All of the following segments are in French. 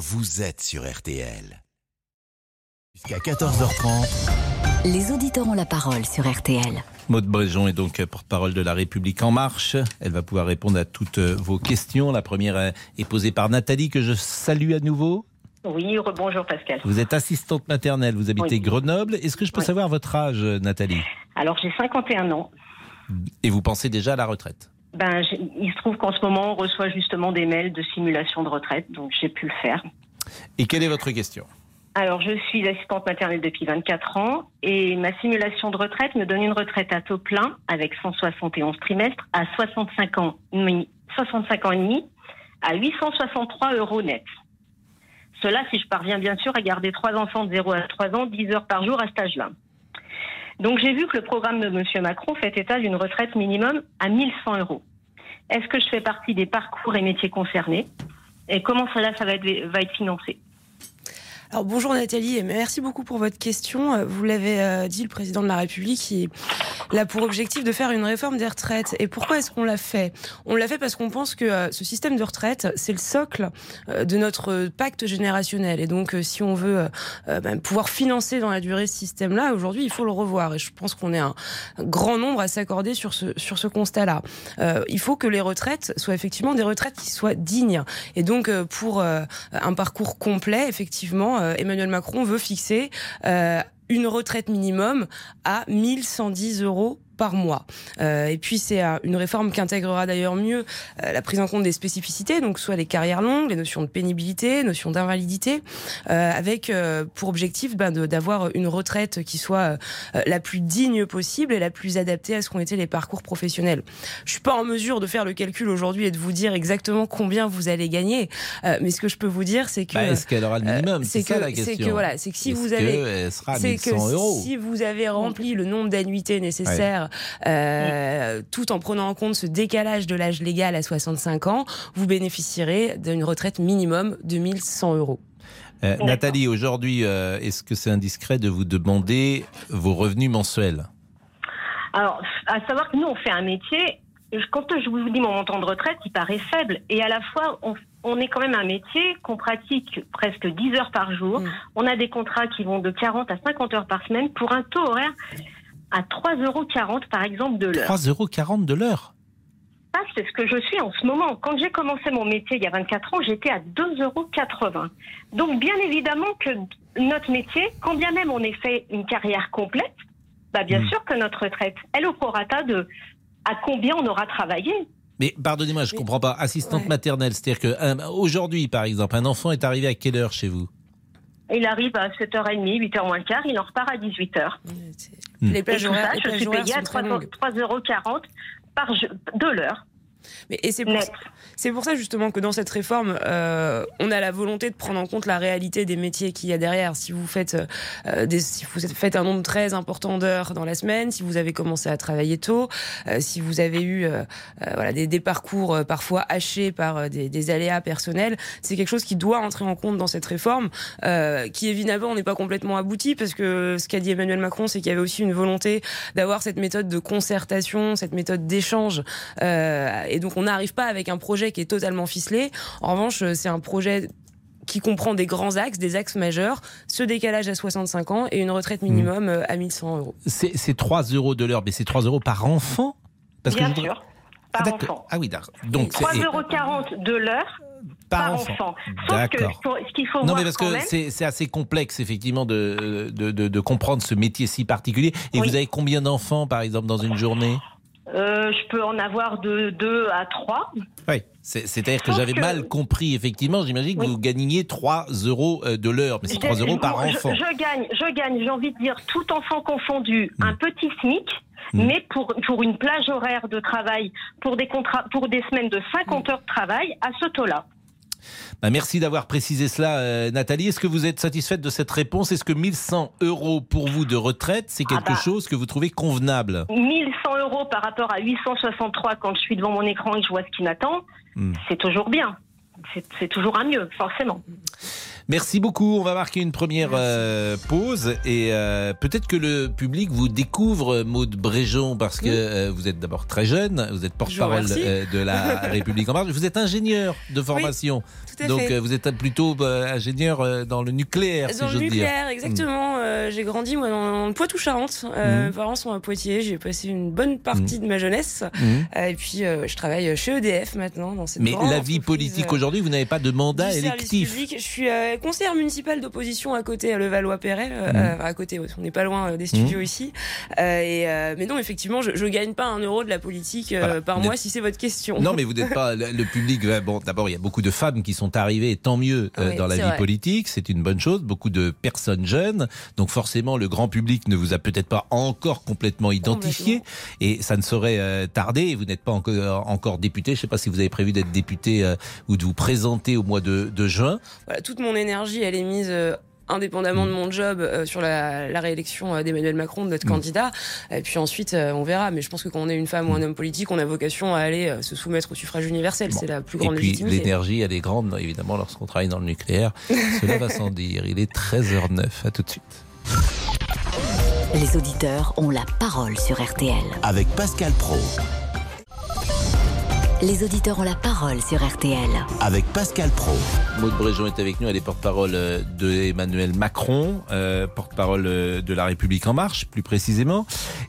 vous êtes sur RTL. Jusqu'à 14h30. Les auditeurs ont la parole sur RTL. Maude Bréjon est donc porte-parole de La République En Marche. Elle va pouvoir répondre à toutes vos questions. La première est posée par Nathalie, que je salue à nouveau. Oui, bonjour Pascal. Vous êtes assistante maternelle, vous habitez Grenoble. Est-ce que je peux savoir votre âge, Nathalie? Alors j'ai 51 ans. Et vous pensez déjà à la retraite? Ben, Il se trouve qu'en ce moment, on reçoit justement des mails de simulation de retraite, donc j'ai pu le faire. Et quelle est votre question? Alors, je suis assistante maternelle depuis 24 ans et ma simulation de retraite me donne une retraite à taux plein avec 171 trimestres à 65 ans, 65 ans et demi à 863 euros net. Cela si je parviens bien sûr à garder trois enfants de 0 à 3 ans 10 heures par jour à cet âge-là. Donc j'ai vu que le programme de M. Macron fait état d'une retraite minimum à 1100 euros. Est-ce que je fais partie des parcours et métiers concernés? Et comment cela ça va être financé? Alors bonjour Nathalie et merci beaucoup pour votre question. Euh, vous l'avez euh, dit, le président de la République il a pour objectif de faire une réforme des retraites. Et pourquoi est-ce qu'on l'a fait? On l'a fait parce qu'on pense que euh, ce système de retraite, c'est le socle de notre pacte générationnel. Et donc si on veut ben, pouvoir financer dans la durée ce système-là, aujourd'hui il faut le revoir. Et je pense qu'on est un, grand nombre à s'accorder sur ce, sur ce constat-là. il faut que les retraites soient effectivement des retraites qui soient dignes. Et donc pour un parcours complet, effectivement, euh, Emmanuel Macron veut fixer euh, une retraite minimum à 1110 euros par mois. Euh, et puis c'est euh, une réforme qui intégrera d'ailleurs mieux euh, la prise en compte des spécificités, donc soit les carrières longues, les notions de pénibilité, notions d'invalidité, avec pour objectif ben, d'avoir une retraite qui soit la plus digne possible et la plus adaptée à ce qu'ont été les parcours professionnels. Je suis pas en mesure de faire le calcul aujourd'hui et de vous dire exactement combien vous allez gagner, mais ce que je peux vous dire, c'est que bah, est-ce qu'elle aura le minimum C'est ça la question. C'est que voilà, c'est que si vous avez, c'est que si vous avez rempli le nombre d'annuités nécessaires euh, tout en prenant en compte ce décalage de l'âge légal à 65 ans, vous bénéficierez d'une retraite minimum de 1100 euros. Euh, Nathalie, aujourd'hui, euh, est-ce que c'est indiscret de vous demander vos revenus mensuels? Alors, à savoir que nous, on fait un métier. Quand je vous dis mon montant de retraite, il paraît faible. Et à la fois, on, est quand même un métier qu'on pratique presque 10 heures par jour. Mm. On a des contrats qui vont de 40 à 50 heures par semaine pour un taux horaire à 3,40 euros par exemple de l'heure. 3,40 euros de l'heure c'est ce que je suis en ce moment. Quand j'ai commencé mon métier il y a 24 ans, j'étais à 2,80 euros. Donc, bien évidemment que notre métier, quand bien même on ait fait une carrière complète, bah bien hmm. sûr que notre retraite, elle au prorata de à combien on aura travaillé. Mais pardonnez-moi, je ne comprends pas. Assistante maternelle, c'est-à-dire que aujourd'hui, par exemple, un enfant est arrivé à quelle heure chez vous? Il arrive à 7h30, 8h moins quart, il en repart à 18h. Les plages horaires, je suis payée à 3,40 euros par de l'heure. Mais, et c'est pour, c'est pour ça justement que dans cette réforme, euh, on a la volonté de prendre en compte la réalité des métiers qu'il y a derrière. Si vous faites, euh, des, si vous faites un nombre très important d'heures dans la semaine, si vous avez commencé à travailler tôt, euh, si vous avez eu euh, euh, voilà, des, des, parcours euh, parfois hachés par des, des, aléas personnels, c'est quelque chose qui doit entrer en compte dans cette réforme, qui évidemment n'est pas complètement abouti parce que ce qu'a dit Emmanuel Macron, c'est qu'il y avait aussi une volonté d'avoir cette méthode de concertation, cette méthode d'échange. Et donc on n'arrive pas avec un projet qui est totalement ficelé. En revanche, c'est un projet qui comprend des grands axes, des axes majeurs, ce décalage à 65 ans et une retraite minimum mmh. à 1100 euros. C'est 3 euros de l'heure, mais c'est 3 euros par enfant? Parce Bien sûr, par ah, enfant. Ah oui, d'accord. Donc 3,40 euros de l'heure par, enfant. D'accord. Ce qu'il faut non, mais parce que c'est assez complexe, effectivement, de, de, de, comprendre ce métier si particulier. Et vous avez combien d'enfants, par exemple, dans une journée? Euh, je peux en avoir de 2 à 3. Oui, c'est-à-dire que j'avais mal compris, effectivement. J'imagine que vous gagniez 3 euros euh, de l'heure, mais c'est 3 euros par enfant. Je, gagne, je gagne, j'ai envie de dire, tout enfant confondu, hmm. un petit SMIC. Hmm. Mais pour, pour une plage horaire de travail, pour des, contrats, pour des semaines de 50 hmm. heures de travail, à ce taux-là. Bah, merci d'avoir précisé cela, euh, Nathalie. Est-ce que vous êtes satisfaite de cette réponse? Est-ce que 1100 euros pour vous de retraite, c'est quelque ah bah. chose que vous trouvez convenable? 1100 euros par rapport à 863 quand je suis devant mon écran et je vois ce qui m'attend, hmm. c'est toujours bien. C'est toujours un mieux, forcément. Merci beaucoup. On va marquer une première euh, pause et euh, peut-être que le public vous découvre, Maude Bréjon, parce que euh, vous êtes d'abord très jeune, vous êtes porte-parole de la République en marche. Vous êtes ingénieur de formation, Tout à donc fait. vous êtes plutôt ingénieur dans le nucléaire, si Dans le dire. nucléaire, exactement. Euh, j'ai grandi moi dans le Poitou-Charentes. Mes parents sont à Poitiers. J'ai passé une bonne partie de ma jeunesse. Euh, et puis je travaille chez EDF maintenant dans cette Mais la vie politique aujourd'hui, vous n'avez pas de mandat électif. public. Je suis conseillère municipale d'opposition à côté à Levallois-Perret, euh, Mhm. à côté, on n'est pas loin euh, des studios ici. Euh, et, euh, mais non, effectivement, je, je gagne pas un euro de la politique euh, Voilà. par Vous mois si c'est votre question. Non, mais vous n'êtes pas le public. Bon, d'abord, il y a beaucoup de femmes qui sont arrivées, tant mieux euh, Oui, dans la vie vrai. politique. C'est une bonne chose. Beaucoup de personnes jeunes. Donc, forcément, le grand public ne vous a peut-être pas encore complètement identifié. Et ça ne saurait euh, tarder. Vous n'êtes pas encore, encore député. Je ne sais pas si vous avez prévu d'être député euh, ou de vous présenter au mois de, de juin. Voilà, toute mon énergie, elle est mise. euh, indépendamment de mon job euh, sur la, la réélection euh, d'Emmanuel Macron de notre Mm. candidat et puis ensuite euh, on verra mais je pense que quand on est une femme ou un homme politique on a vocation à aller euh, se soumettre au suffrage universel Bon. c'est la plus Et grande puis, légitimité l'énergie, elle est grande, évidemment, lorsqu'on travaille dans le nucléaire. Cela va sans dire. Il est 13h09. À tout de suite. Les auditeurs ont la parole sur RTL. Avec Pascal Pro. Les auditeurs ont la parole sur RTL. Avec Pascal Pro. Maud Bréjon est avec nous, elle est porte-parole euh, de Emmanuel Macron, euh, porte-parole euh, de La République En Marche, plus précisément.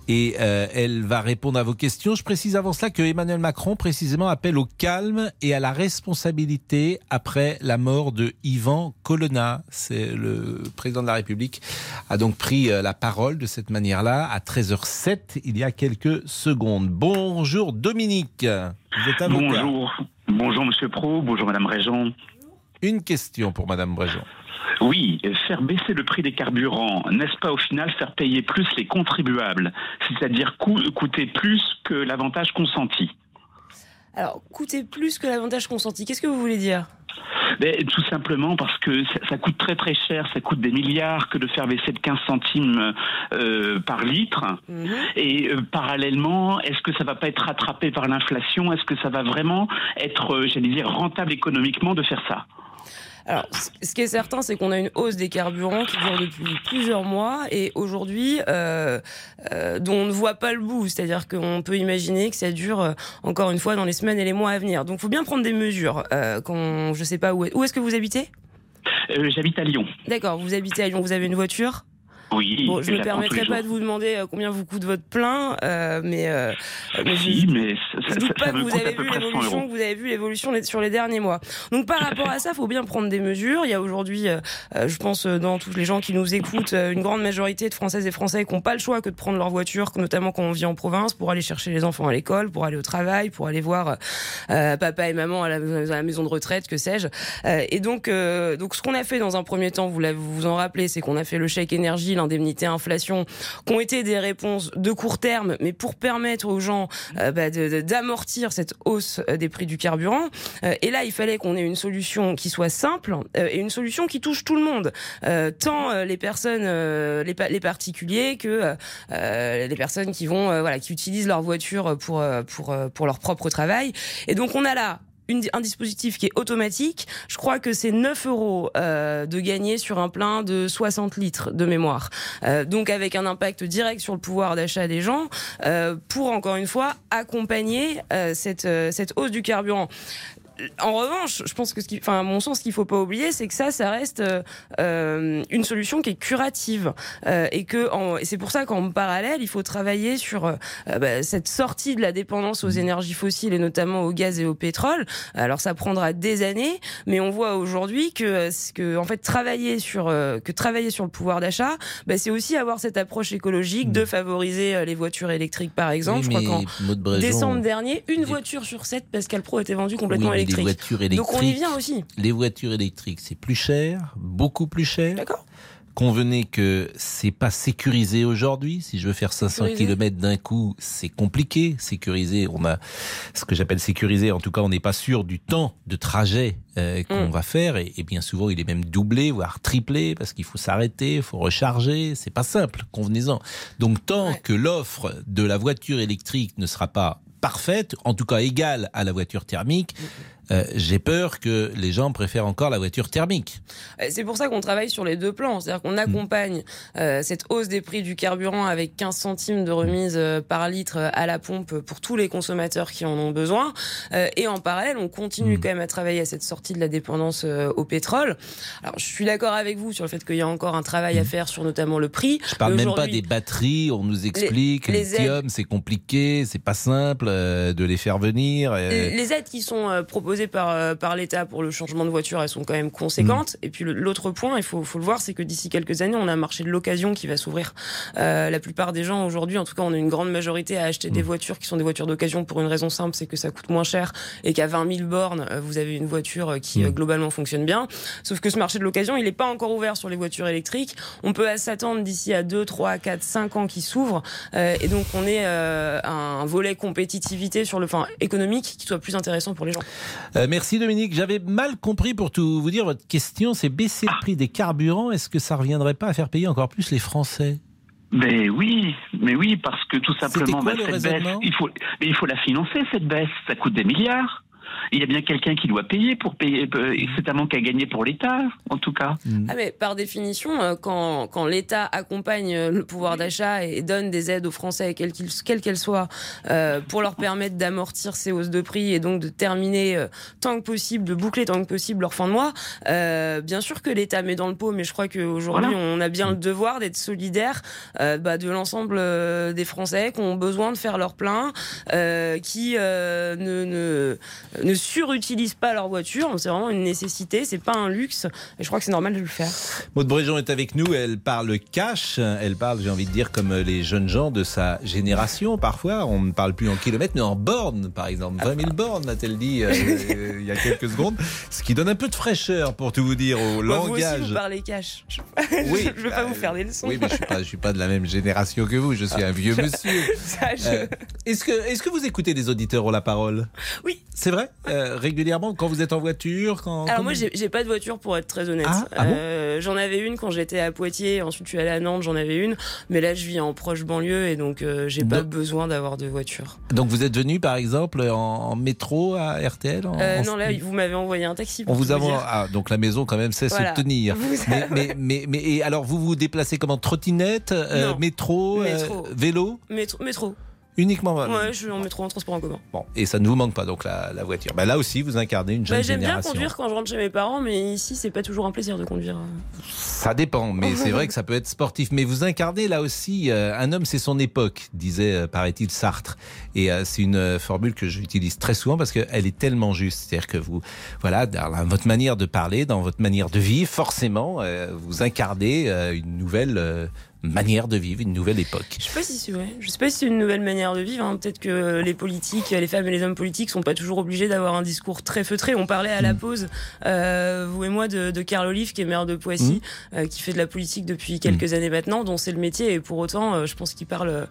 Et euh, elle va répondre à vos questions. Je précise avant cela que Emmanuel Macron, précisément, appelle au calme et à la responsabilité après la mort de Ivan Colonna. C'est le président de la République a donc pris euh, la parole de cette manière-là à 13h07, il y a quelques secondes. Bonjour Dominique. Vous êtes avocat. Bonjour. Bonjour Monsieur Pro, bonjour Madame Régent. Une question pour Madame Bréjon. Oui, faire baisser le prix des carburants, n'est-ce pas au final faire payer plus les contribuables, c'est-à-dire coûter plus que l'avantage consenti alors coûter plus que l'avantage consenti qu'est-ce que vous voulez dire? Mais Tout simplement parce que ça, ça coûte très très cher, ça coûte des milliards que de faire baisser de 15 centimes euh, par litre. Mhm. Et euh, parallèlement, est-ce que ça va pas être rattrapé par l'inflation? Est-ce que ça va vraiment être, euh, j'allais dire, rentable économiquement de faire ça? Alors, ce qui est certain, c'est qu'on a une hausse des carburants qui dure depuis plusieurs mois et aujourd'hui, euh, euh, dont on ne voit pas le bout. C'est-à-dire qu'on peut imaginer que ça dure euh, encore une fois dans les semaines et les mois à venir. Donc, il faut bien prendre des mesures. Euh, quand je sais pas où est, où est-ce que vous habitez? Euh, J'habite à Lyon. D'accord, vous habitez à Lyon, vous avez une voiture? Oui. Bon, je ne me permettrai pas de vous demander euh, combien vous coûte votre plein, euh, mais, euh, mais je- Si, mais Je ça, doute ça- pas ça que vous avez vu près 100 l'évolution, vous avez vu l'évolution sur les derniers mois. Donc par rapport à ça, il faut bien prendre des mesures. Il y a aujourd'hui, euh, euh, je pense, euh, dans tous les gens qui nous écoutent, une grande majorité de Françaises et Français qui n'ont pas le choix que de prendre leur voiture, notamment quand on vit en province, pour aller chercher les enfants à l'école, pour aller au travail, pour aller voir euh, papa et maman à la, à la maison de retraite, que sais-je. Euh, et donc, euh, donc ce qu'on a fait dans un premier temps, vous vous en rappelez, c'est qu'on a fait le chèque énergie, l'indemnité inflation, qui ont été des réponses de court terme, mais pour permettre aux gens euh, bah, d'amortir cette hausse euh, des prix du carburant. Euh, et là, il fallait qu'on ait une solution qui soit simple et une solution qui touche tout le monde, tant les personnes, les, les particuliers que les personnes qui vont, voilà, qui utilisent leur voiture pour pour pour leur propre travail. Et donc on a là un dispositif qui est automatique. Je crois que c'est 9 euros euh, de gagner sur un plein de 60 litres de mémoire. Euh, donc avec un impact direct sur le pouvoir d'achat des gens, euh, pour encore une fois accompagner cette hausse du carburant. En revanche, je pense que, ce qui, enfin, à mon sens, ce qu'il faut pas oublier, c'est que ça, ça reste euh, euh, une solution qui est curative, Euh, et que, c'est pour ça qu'en parallèle, il faut travailler sur euh, bah, cette sortie de la dépendance aux énergies fossiles et notamment au gaz et au pétrole. Alors, ça prendra des années, mais on voit aujourd'hui que, euh, que, en fait, travailler sur euh, que travailler sur le pouvoir d'achat, bah, c'est aussi avoir cette approche écologique de favoriser les voitures électriques, par exemple. Oui, je crois qu'en décembre dernier, une voiture sur sept Pascal Pro était vendue complètement oui, mais Les voitures électriques, Donc on y vient aussi. les voitures électriques, c'est plus cher, beaucoup plus cher. D'accord Convenez que c'est pas sécurisé aujourd'hui. Si je veux faire 500 Sécurisé km d'un coup, c'est compliqué. Sécurisé, on a ce que j'appelle sécurisé. En tout cas, on n'est pas sûr du temps de trajet euh, qu'on Mm. va faire. Et, et bien souvent, il est même doublé, voire triplé, parce qu'il faut s'arrêter, il faut recharger. C'est pas simple. Convenez-en. Donc, tant Ouais. que l'offre de la voiture électrique ne sera pas parfaite, en tout cas égale à la voiture thermique, euh, j'ai peur que les gens préfèrent encore la voiture thermique. Euh, c'est pour ça qu'on travaille sur les deux plans. C'est-à-dire qu'on accompagne euh, cette hausse des prix du carburant avec 15 centimes de remise par litre à la pompe pour tous les consommateurs qui en ont besoin. Euh, et en parallèle, on continue Mm. quand même à travailler à cette sortie de la dépendance au pétrole. Alors, je suis d'accord avec vous sur le fait qu'il y a encore un travail à faire sur notamment le prix. Je parle même pas des batteries. On nous explique les le lithium, c'est compliqué, c'est pas simple de les faire venir. Les les aides qui sont euh, proposées par, euh, par l'État pour le changement de voiture, elles sont quand même conséquentes. Mm. Et puis l'autre point, il faut, faut le voir, c'est que d'ici quelques années, on a un marché de l'occasion qui va s'ouvrir. Euh, la plupart des gens aujourd'hui, en tout cas, on a une grande majorité à acheter Mm. des voitures qui sont des voitures d'occasion pour une raison simple, c'est que ça coûte moins cher et qu'à 20 000 bornes, euh, vous avez une voiture euh, qui Mm. globalement fonctionne bien. Sauf que ce marché de l'occasion, il n'est pas encore ouvert sur les voitures électriques. On peut s'attendre d'ici à 2, 3, 4, 5 ans qui s'ouvre. Euh, et donc on est euh, un volet compétitivité sur le fin économique qui soit plus intéressant pour les gens. Euh, merci Dominique. J'avais mal compris pour tout vous dire. Votre question, c'est baisser le prix des carburants. Est-ce que ça reviendrait pas à faire payer encore plus les Français? Mais oui, mais oui, parce que tout simplement, quoi bah, cette baisse, raisonnement? il faut, mais il faut la financer cette baisse. Ça coûte des milliards. Il y a bien quelqu'un qui doit payer pour payer. euh, et C'est un manque à gagner pour l'État, en tout cas. Ah mais par définition, euh, quand, quand l'État accompagne euh, le pouvoir d'achat et donne des aides aux Français, quelles quelles qu'elles soient, euh, pour leur permettre d'amortir ces hausses de prix et donc de terminer euh, tant que possible, de boucler tant que possible leur fin de mois, euh, bien sûr que l'État met dans le pot, mais je crois qu'aujourd'hui Voilà. on a bien le devoir d'être solidaire euh, bah, de l'ensemble des Français qui ont besoin de faire leur plein, euh, qui euh, ne, ne, ne surutilisent pas leur voiture. C'est vraiment une nécessité, c'est pas un luxe. Et je crois que c'est normal de le faire. Maud Bréjon est avec nous. Elle parle cash. Elle parle, j'ai envie de dire, comme les jeunes gens de sa génération. Parfois, on ne parle plus en kilomètres, mais en bornes, par exemple. 20 000 bornes, a-t-elle dit euh, euh, il y a quelques secondes. Ce qui donne un peu de fraîcheur, pour tout vous dire, au Bah, vous aussi, langage. vous parlez cash. Je Oui, ne veux pas bah, vous faire des leçons. Oui, mais je suis je suis pas de la même génération que vous. Je suis un vieux monsieur. Je- Euh, est-ce que, est-ce que vous écoutez les auditeurs ont la parole? Oui. C'est vrai? Euh, Régulièrement, quand vous êtes en voiture quand, Alors quand- moi, j'ai j'ai pas de voiture pour être très honnête. Ah, ah bon Euh, j'en avais une quand j'étais à Poitiers. Ensuite, je suis allée à Nantes. J'en avais une. Mais là, je vis en proche banlieue et donc euh, j'ai pas besoin d'avoir de voiture. Donc vous êtes venu, par exemple, en, en métro à RTL en- Euh, en- non, là, vous m'avez envoyé un taxi. On Pour vous tout a ah, donc la maison quand même sait Voilà. se tenir. Vous Mais, mais, mais, mais- et alors vous vous déplacez comment? Trottinette, euh, métro, euh, Métro. vélo? Métro. métro. Uniquement. Ouais, je suis en métro, en transport en commun. Bon, et ça ne vous manque pas donc la, la voiture. Bah, là aussi, vous incarnez une jeune Bah, J'aime bien génération. conduire quand je rentre chez mes parents, mais ici, c'est pas toujours un plaisir de conduire. Ça dépend, mais c'est vrai que ça peut être sportif. Mais vous incarnez là aussi euh, un homme, c'est son époque, disait euh, paraît-il Sartre. Et euh, c'est une formule que j'utilise très souvent parce qu'elle est tellement juste. C'est-à-dire que vous, voilà, dans votre manière de parler, dans votre manière de vivre, forcément, vous incarnez une nouvelle manière de vivre, une nouvelle époque. Je sais pas si c'est vrai. Je sais pas si c'est une nouvelle manière de vivre. hein. Peut-être que les politiques, les femmes et les hommes politiques sont pas toujours obligés d'avoir un discours très feutré. On parlait à la pause, euh, vous et moi, de, de Carl Olive, qui est maire de Poissy, euh, qui fait de la politique depuis quelques années maintenant, dont c'est le métier. Et pour autant, euh, je pense qu'il parle euh,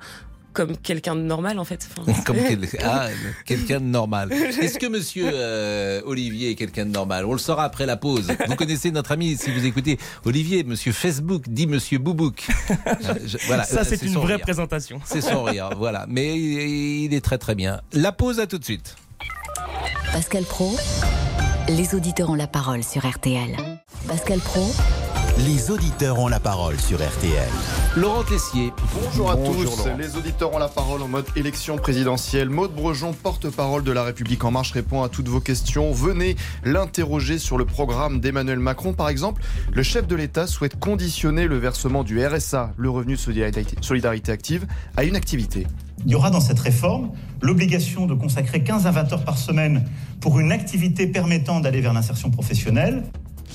comme quelqu'un de normal, en fait. Enfin, Comme quel- ah, quelqu'un de normal. Est-ce que monsieur euh, Olivier est quelqu'un de normal? On le saura après la pause. Vous connaissez notre ami, si vous écoutez Olivier, monsieur Facebook dit monsieur Boubouk. Je- voilà, Ça, euh, c'est une vraie rire. présentation. C'est son rire, voilà. Mais il il est très très bien. La pause à tout de suite. Pascal Pro, les auditeurs ont la parole sur RTL. Pascal Pro, Les auditeurs ont la parole sur RTL. Laurent Tessier. Bonjour à Bonjour, tous. Laurent. Les auditeurs ont la parole en mode élection présidentielle. Maude Brejon, porte-parole de La République En Marche, répond à toutes vos questions. Venez l'interroger sur le programme d'Emmanuel Macron. Par exemple, le chef de l'État souhaite conditionner le versement du RSA, le revenu de solidarité, solidarité active, à une activité. Il y aura dans cette réforme l'obligation de consacrer 15 à 20 heures par semaine pour une activité permettant d'aller vers l'insertion professionnelle.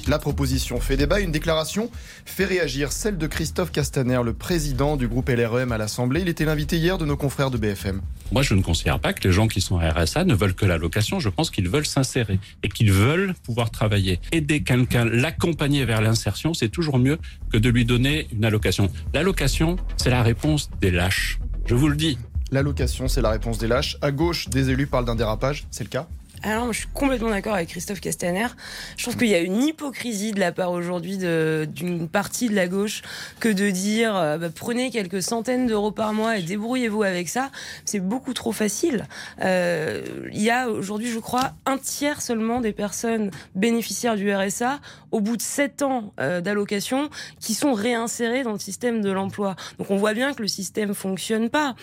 La proposition fait débat. Une déclaration fait réagir celle de Christophe Castaner, le président du groupe LREM à l'Assemblée. Il était l'invité hier de nos confrères de BFM. Moi, je ne considère pas que les gens qui sont à RSA ne veulent que l'allocation. Je pense qu'ils veulent s'insérer et qu'ils veulent pouvoir travailler. Aider quelqu'un, l'accompagner vers l'insertion, c'est toujours mieux que de lui donner une allocation. L'allocation, c'est la réponse des lâches. Je vous le dis. L'allocation, c'est la réponse des lâches. À gauche, des élus parlent d'un dérapage. C'est le cas Alors, je suis complètement d'accord avec Christophe Castaner. Je trouve qu'il y a une hypocrisie de la part aujourd'hui d'une partie de la gauche que de dire euh, bah, prenez quelques centaines d'euros par mois et débrouillez-vous avec ça. C'est beaucoup trop facile. Euh, il y a aujourd'hui, je crois, un tiers seulement des personnes bénéficiaires du RSA au bout de 7 ans euh, d'allocation qui sont réinsérées dans le système de l'emploi. Donc on voit bien que le système fonctionne pas.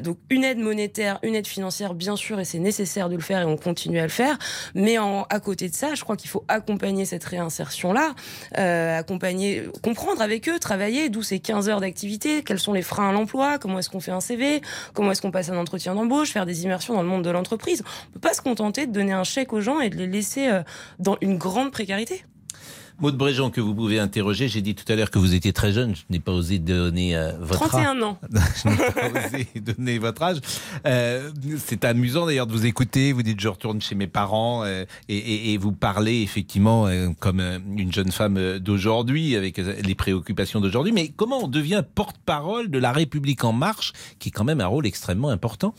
Donc une aide monétaire, une aide financière, bien sûr, et c'est nécessaire de le faire continue à le faire. Mais en, à côté de ça, je crois qu'il faut accompagner cette réinsertion-là, euh, accompagner, comprendre avec eux, travailler, d'où ces 15 heures d'activité, quels sont les freins à l'emploi, comment est-ce qu'on fait un CV, comment est-ce qu'on passe un entretien d'embauche, faire des immersions dans le monde de l'entreprise. On peut pas se contenter de donner un chèque aux gens et de les laisser euh, dans une grande précarité. Maud Bréjean, que vous pouvez interroger. J'ai dit tout à l'heure que vous étiez très jeune. Je n'ai pas osé donner euh, votre âge. 31 ans. je n'ai pas osé donner votre âge. Euh, c'est amusant d'ailleurs de vous écouter. Vous dites je retourne chez mes parents euh, et, et, et, vous parlez effectivement euh, comme une jeune femme d'aujourd'hui avec les préoccupations d'aujourd'hui. Mais comment on devient porte-parole de la République en marche, qui est quand même un rôle extrêmement important?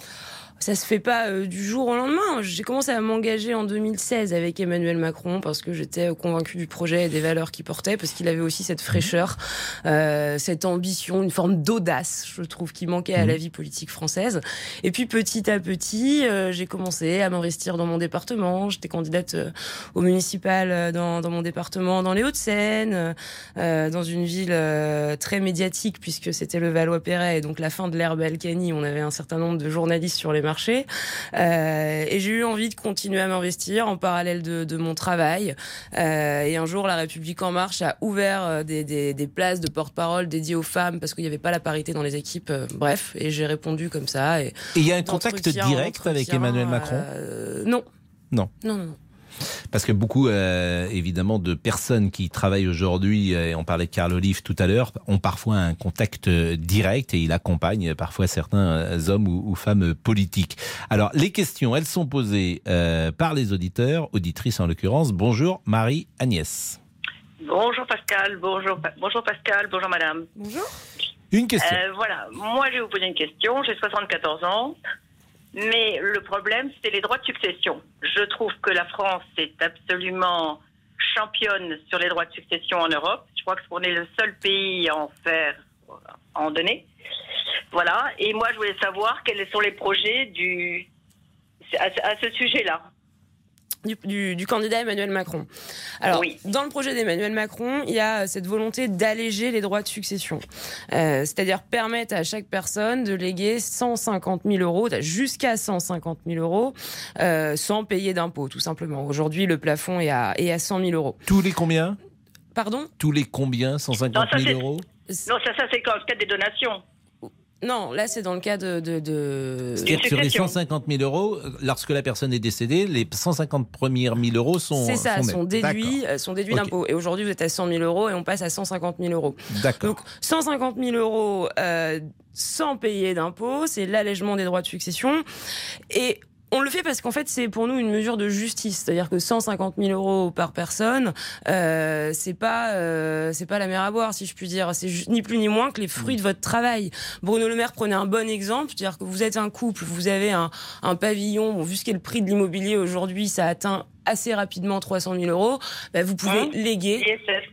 Ça se fait pas euh, du jour au lendemain. J'ai commencé à m'engager en 2016 avec Emmanuel Macron parce que j'étais convaincue du projet et des valeurs qu'il portait, parce qu'il avait aussi cette fraîcheur, euh, cette ambition, une forme d'audace, je trouve, qui manquait à la vie politique française. Et puis petit à petit, euh, j'ai commencé à m'investir dans mon département. J'étais candidate euh, au municipal euh, dans, dans, mon département, dans les Hauts-de-Seine, euh, dans une ville très médiatique puisque c'était le Valois-Perret et donc la fin de l'ère Balkany. On avait un certain nombre de journalistes sur les marché. Euh, et j'ai eu envie de continuer à m'investir en parallèle de, de mon travail. Euh, et un jour, La République En Marche a ouvert euh, des, des, des places de porte-parole dédiées aux femmes parce qu'il n'y avait pas la parité dans les équipes. Bref, et j'ai répondu comme ça. Et il y a un contact direct avec Emmanuel Macron? Non. Non. Non, non, non. Parce que beaucoup, euh, évidemment, de personnes qui travaillent aujourd'hui, et on parlait de Carl Olive tout à l'heure, ont parfois un contact direct et il accompagne parfois certains hommes ou, ou femmes politiques. Alors, les questions, elles sont posées euh, par les auditeurs, auditrices en l'occurrence. Bonjour Marie-Agnès. Bonjour Pascal, bonjour, bonjour Pascal, bonjour madame. Bonjour. Une question. Euh, voilà, moi je vais vous poser une question, j'ai 74 ans. Mais le problème, c'est les droits de succession. Je trouve que la France est absolument championne sur les droits de succession en Europe. Je crois qu'on est le seul pays à en faire, à en donner. Voilà. Et moi, je voulais savoir quels sont les projets du, à, ce sujet-là. Du, du, du, candidat Emmanuel Macron. Alors, oui. dans le projet d'Emmanuel Macron, il y a cette volonté d'alléger les droits de succession, euh, c'est-à-dire permettre à chaque personne de léguer 150 000 euros, jusqu'à 150 000 euros, euh, sans payer d'impôts, tout simplement. Aujourd'hui, le plafond est à, est à 100 000 euros. Tous les combien? Pardon? Tous les combien? 150 000 non, euros? Non, ça, ça c'est quand le cas des donations. Non, là c'est dans le cas de. de, de... C'est-à-dire sur les 150 000 euros, lorsque la personne est décédée, les 150 premiers 000 euros sont. C'est ça, sont, sont déduits, sont déduits okay. d'impôts. Et aujourd'hui, vous êtes à 100 000 euros et on passe à 150 000 euros. D'accord. Donc 150 000 euros euh, sans payer d'impôts, c'est l'allègement des droits de succession. Et on le fait parce qu'en fait, c'est pour nous une mesure de justice, c'est-à-dire que 150 000 euros par personne, euh, c'est pas euh, pas la mer à boire, si je puis dire. C'est ni plus ni moins que les fruits de votre travail. Bruno Le Maire prenait un bon exemple, c'est-à-dire que vous êtes un couple, vous avez un, un pavillon, bon, vu ce qu'est le prix de l'immobilier aujourd'hui, ça atteint assez rapidement 300 000 euros, bah, vous pouvez Hein léguer,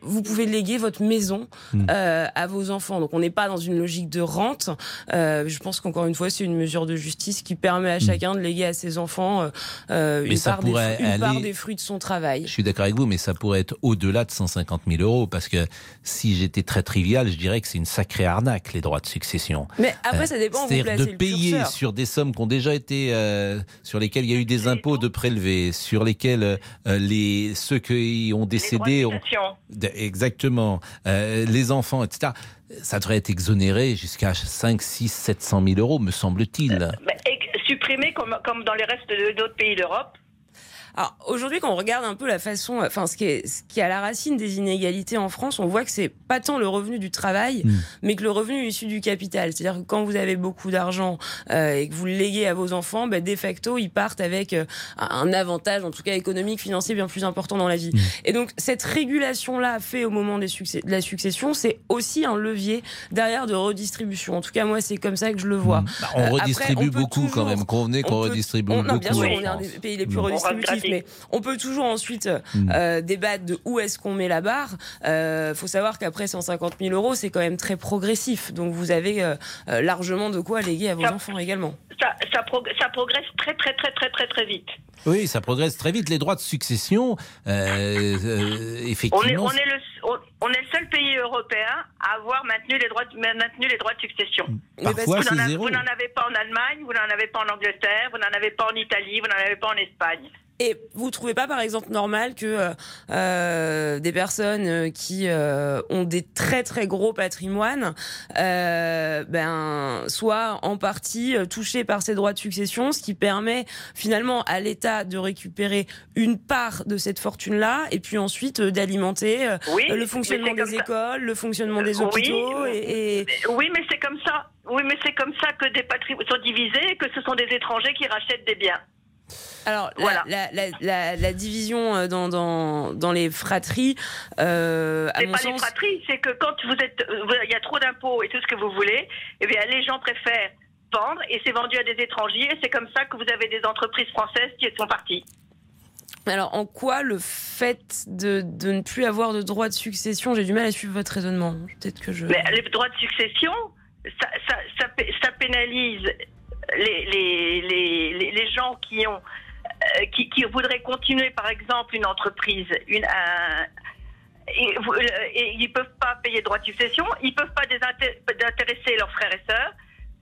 vous pouvez léguer votre maison Mm. euh, à vos enfants. Donc on n'est pas dans une logique de rente. Euh, je pense qu'encore une fois, c'est une mesure de justice qui permet à chacun de léguer à ses enfants euh, euh, une, part des, part fruits de son travail. Je suis d'accord avec vous, mais ça pourrait être au-delà de 150 000 euros, parce que si j'étais très trivial, je dirais que c'est une sacrée arnaque, les droits de succession. Mais après, Euh, ça dépend C'est-à-dire de payer sur des sommes qui ont déjà été, euh, sur lesquelles il y a eu des impôts de prélevés, sur lesquels les ceux qui ont décédé Les ont Exactement. Euh, les enfants, etc. Ça devrait être exonéré jusqu'à 5, 6, 700 000 euros, me semble-t-il. Bah, et supprimer comme, comme dans les restes d'autres pays d'Europe. Alors aujourd'hui, quand on regarde un peu la façon, enfin ce qui est, ce qui est à la racine des inégalités en France, on voit que c'est pas tant le revenu du travail, Mm. mais que le revenu issu du capital. C'est-à-dire que quand vous avez beaucoup d'argent euh, et que vous le léguez à vos enfants, ben, de facto, ils partent avec euh, un avantage, en tout cas économique, financier, bien plus important dans la vie. Mm. Et donc cette régulation-là, fait au moment des succès, de la succession, c'est aussi un levier derrière de redistribution. En tout cas, moi, c'est comme ça que je le vois. Bah, on Euh, après, redistribue on beaucoup quand même. Convenez qu'on on peut- redistribue on- beaucoup. non, bien sûr, en on est un France. des pays les plus Mm. Mais on peut toujours ensuite Mm. euh, débattre de où est-ce qu'on met la barre. Euh, faut savoir qu'après 150 000 euros, c'est quand même très progressif. Donc vous avez euh, euh, largement de quoi léguer à vos enfants également. Ça, ça, prog- ça progresse très très très très très très vite. Oui, ça progresse très vite. Les droits de succession, euh, euh, On est, effectivement. on, est le, on, on est le seul pays européen à avoir maintenu les droits, de- maintenu les droits de succession. Parfois, avez- zéro. vous n'en avez pas en Allemagne, vous n'en avez pas en Angleterre, vous n'en avez pas en Italie, vous n'en avez pas en Espagne. Et vous trouvez pas, par exemple, normal que euh, euh, des personnes euh, qui euh, ont des très très gros patrimoines, euh, ben, soient en partie euh, touchées par ces droits de succession, ce qui permet finalement à l'État de récupérer une part de cette fortune-là, et puis ensuite d'alimenter Oui, le fonctionnement des ça. écoles, le fonctionnement des Oui, hôpitaux, et, et- Oui, mais c'est comme ça. Oui, mais c'est comme ça que des patrimoines sont divisés et que ce sont des étrangers qui rachètent des biens. Alors, la- Voilà. la, la, la, la division euh, dans, dans, dans les fratries, euh, C'est pas les fratries, c'est que quand vous êtes, euh, il y a trop d'impôts et tout ce que vous voulez, eh bien les gens préfèrent vendre et c'est vendu à des étrangers. Et c'est comme ça que vous avez des entreprises françaises qui sont parties. Alors, en quoi le fait de, de ne plus avoir de droit de succession, j'ai du mal à suivre votre raisonnement. Peut-être que je. Mais les droits de succession, ça, ça, ça, pé- ça pénalise les, les, les, les, gens qui ont qui, qui voudraient continuer, par exemple, une entreprise, une, un- et, vous- euh, et ils peuvent pas payer de droits de succession, ils peuvent pas désinté- désintéresser leurs frères et sœurs,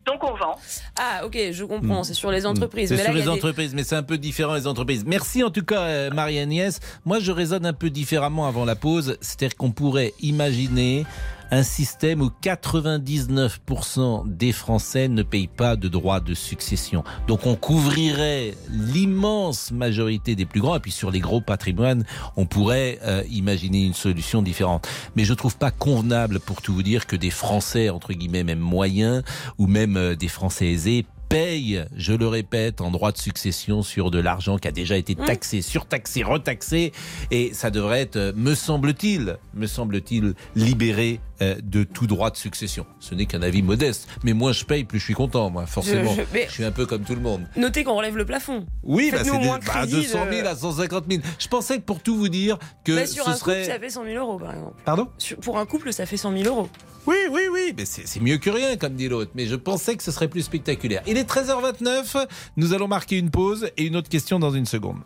donc on vend. Ah, ok, je comprends. C'est sur les entreprises. C'est là, sur les des- entreprises, mais c'est un peu différent les entreprises. Merci en tout cas, euh, Marie-Agnès. Moi, je raisonne un peu différemment avant la pause. C'est-à-dire qu'on pourrait imaginer un système où 99% des Français ne payent pas de droits de succession. Donc on couvrirait l'immense majorité des plus grands. Et puis sur les gros patrimoines, on pourrait euh, imaginer une solution différente. Mais je trouve pas convenable, pour tout vous dire, que des Français, entre guillemets, même moyens, ou même euh, des Français aisés, payent, je le répète, en droit de succession sur de l'argent qui a déjà été taxé, surtaxé, retaxé, et ça devrait être, euh, me semble-t-il, me semble-t-il, libéré euh, de tout droit de succession. Ce n'est qu'un avis modeste, mais moins je paye, plus je suis content, moi, forcément. Je- je- mais- je suis un peu comme tout le monde. Notez qu'on relève le plafond. Oui, bah, c'est des- moins bah, crédit 200 000 de- à 150 000. Je pensais que pour tout vous dire que Bah, sur ce un serait... couple, ça fait 100 000 euros, par exemple. Pardon? Sur- Pour un couple, ça fait 100 000 euros. Oui, oui, oui, mais c'est c'est mieux que rien, comme dit l'autre. Mais je pensais que ce serait plus spectaculaire. Il est 13h29, nous allons marquer une pause et une autre question dans une seconde.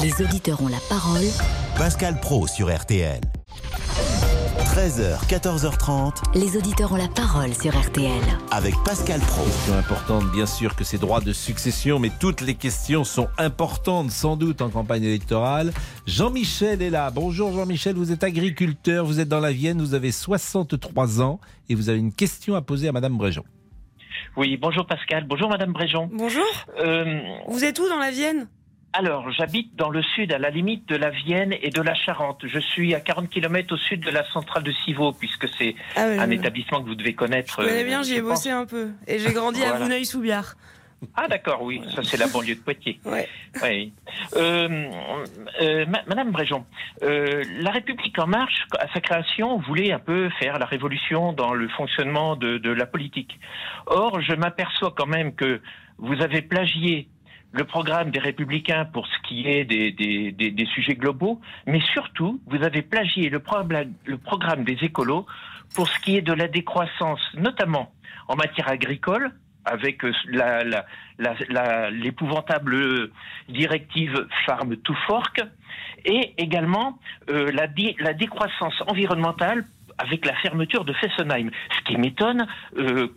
Les auditeurs ont la parole. Pascal Pro sur RTL. 13h, 14h30 Les auditeurs ont la parole sur RTL. avec Pascal Pro. Question importante, bien sûr, que ces droits de succession, mais toutes les questions sont importantes, sans doute, en campagne électorale. Jean-Michel est là. Bonjour Jean-Michel, vous êtes agriculteur, vous êtes dans la Vienne, vous avez 63 ans et vous avez une question à poser à Madame Bréjon. Oui, bonjour Pascal, bonjour Madame Bréjon. Bonjour. Euh, Vous êtes où dans la Vienne? Alors, j'habite dans le sud, à la limite de la Vienne et de la Charente. Je suis à 40 km au sud de la centrale de Civaux, puisque c'est Ah un établissement que vous devez connaître. Je connais euh, bien, j'y ai bossé un peu. Et j'ai grandi à. Vouneuil-sous-Biard. Ah d'accord, oui, ça c'est la banlieue de Poitiers. Ouais. Oui. Euh, euh, ma- Madame Bréjon, euh, la République en marche, à sa création, voulait un peu faire la révolution dans le fonctionnement de, de la politique. Or, je m'aperçois quand même que vous avez plagié le programme des Républicains pour ce qui est des, des, des- des sujets globaux, mais surtout, vous avez plagié le, le programme des écolos pour ce qui est de la décroissance, notamment en matière agricole, avec euh, la, la, l'épouvantable directive Farm to Fork, et également euh, la, dé- la décroissance environnementale avec la fermeture de Fessenheim. Ce qui m'étonne, euh,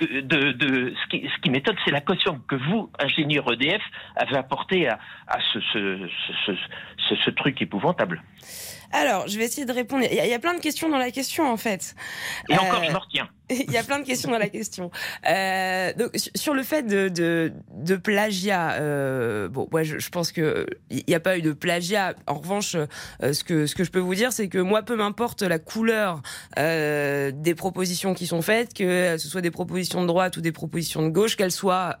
ce qui, m'étonne, c'est la caution que vous, ingénieur EDF, avez apportée à, ce, ce, ce, truc épouvantable. Alors, je vais essayer de répondre. Il y, a, il y a plein de questions dans la question, en fait. Et encore, Euh, je me retiens. Il y a plein de questions dans la question. Euh, donc, sur- le fait de, de, de plagiat, euh, bon, moi, je, je pense que il n'y a pas eu de plagiat. En revanche, euh, ce que ce que je peux vous dire, c'est que moi, peu m'importe la couleur euh, des propositions qui sont faites, que ce soit des propositions de droite ou des propositions de gauche, qu'elles soient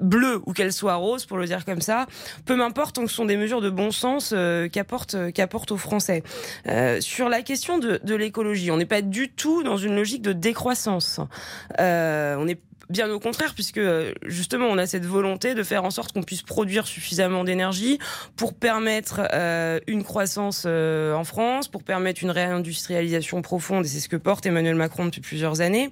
euh, bleues ou qu'elles soient roses, pour le dire comme ça, peu m'importe tant que ce sont des mesures de bon sens euh, qu'apportent qu'apportent aux Français. Euh, sur la question de, de l'écologie, on n'est pas du tout dans une logique de décroissance. Euh, on est bien au contraire, puisque euh, justement on a cette volonté de faire en sorte qu'on puisse produire suffisamment d'énergie pour permettre euh, une croissance euh, en France, pour permettre une réindustrialisation profonde, et c'est ce que porte Emmanuel Macron depuis plusieurs années.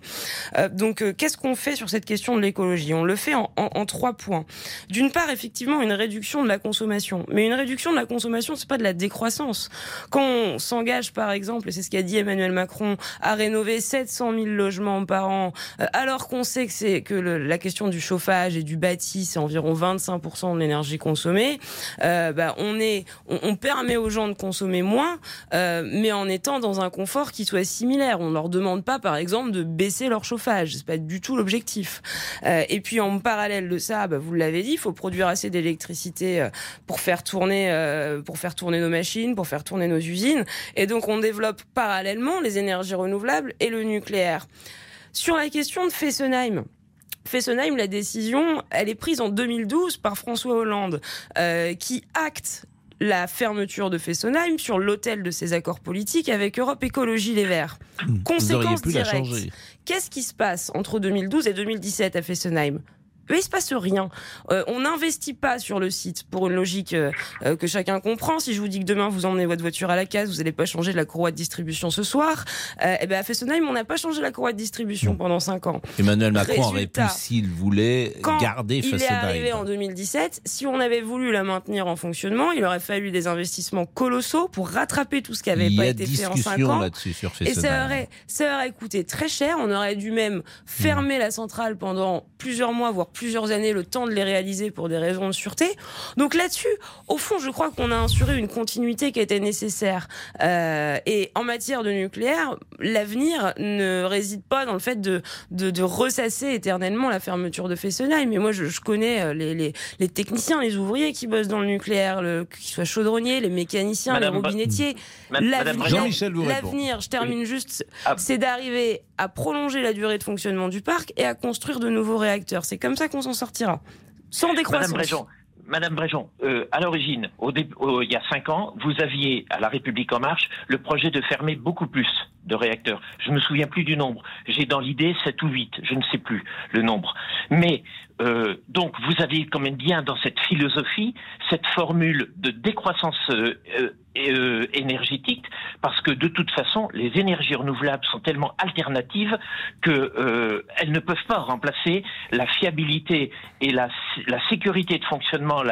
Euh, donc euh, qu'est-ce qu'on fait sur cette question de l'écologie? On le fait en, en- en trois points. D'une part, effectivement, une réduction de la consommation. Mais une réduction de la consommation, c'est pas de la décroissance. Quand on s'engage, par exemple, et c'est ce qu'a dit Emmanuel Macron, à rénover 700 000 logements par an, euh, alors qu'on sait que c'est que le- la question du chauffage et du bâti, c'est environ 25% de l'énergie consommée, euh, bah, on est, on, on permet aux gens de consommer moins, euh, mais en étant dans un confort qui soit similaire. On leur demande pas, par exemple, de baisser leur chauffage. C'est pas du tout l'objectif. Euh, et puis en parallèle de ça, bah, vous l'avez dit, il faut produire assez d'électricité euh, pour faire tourner, euh, pour faire tourner nos machines, pour faire tourner nos usines. Et donc on développe parallèlement les énergies renouvelables et le nucléaire. Sur la question de Fessenheim. Fessenheim, la décision, elle est prise en 2012 par François Hollande, euh, qui acte la fermeture de Fessenheim sur l'autel de ses accords politiques avec Europe Écologie Les Verts. Auriez Conséquence directe. Qu'est-ce qui se passe entre 2012 et 2017 à Fessenheim? Mais il se passe rien. Euh, on n'investit pas sur le site pour une logique euh, euh, que chacun comprend. Si je vous dis que demain vous emmenez votre voiture à la case, vous n'allez pas changer la courroie de distribution ce soir. Euh, et ben à Fessenheim, on n'a pas changé la courroie de distribution pendant 5 ans. Emmanuel Macron aurait pu, s'il voulait, Quand garder il est Fessenheim. arrivé en 2017, si on avait voulu la maintenir en fonctionnement, il aurait fallu des investissements colossaux pour rattraper tout ce qui n'avait pas été fait en 5 discussion ans. sur Et ça Fessenheim. aurait, ça aurait coûté très cher. On aurait dû même fermer la centrale pendant plusieurs mois, voire plusieurs années, le temps de les réaliser pour des raisons de sûreté. Donc là-dessus, au fond, je crois qu'on a assuré une continuité qui était nécessaire. Euh, et en matière de nucléaire, l'avenir ne réside pas dans le fait de, de, de ressasser éternellement la fermeture de Fessenheim. Mais moi, je, je connais euh, les, les, les techniciens, les ouvriers qui bossent dans le nucléaire, le, qu'ils soient chaudronniers, les mécaniciens, Madame les robinettiers. L'avenir, je termine juste, Ah. c'est d'arriver à prolonger la durée de fonctionnement du parc et à construire de nouveaux réacteurs. C'est comme ça qu'on s'en sortira. Sans décroissance. Madame Bréjon, Madame Bréjon, euh, à l'origine, au dé- au- il y a cinq ans, vous aviez à La République en marche le projet de fermer beaucoup plus de réacteurs. Je me souviens plus du nombre. J'ai dans l'idée 7 ou 8, je ne sais plus le nombre. Mais euh, donc vous avez quand même bien dans cette philosophie cette formule de décroissance euh, euh, énergétique parce que de toute façon les énergies renouvelables sont tellement alternatives que euh, elles ne peuvent pas remplacer la fiabilité et la, sécurité de fonctionnement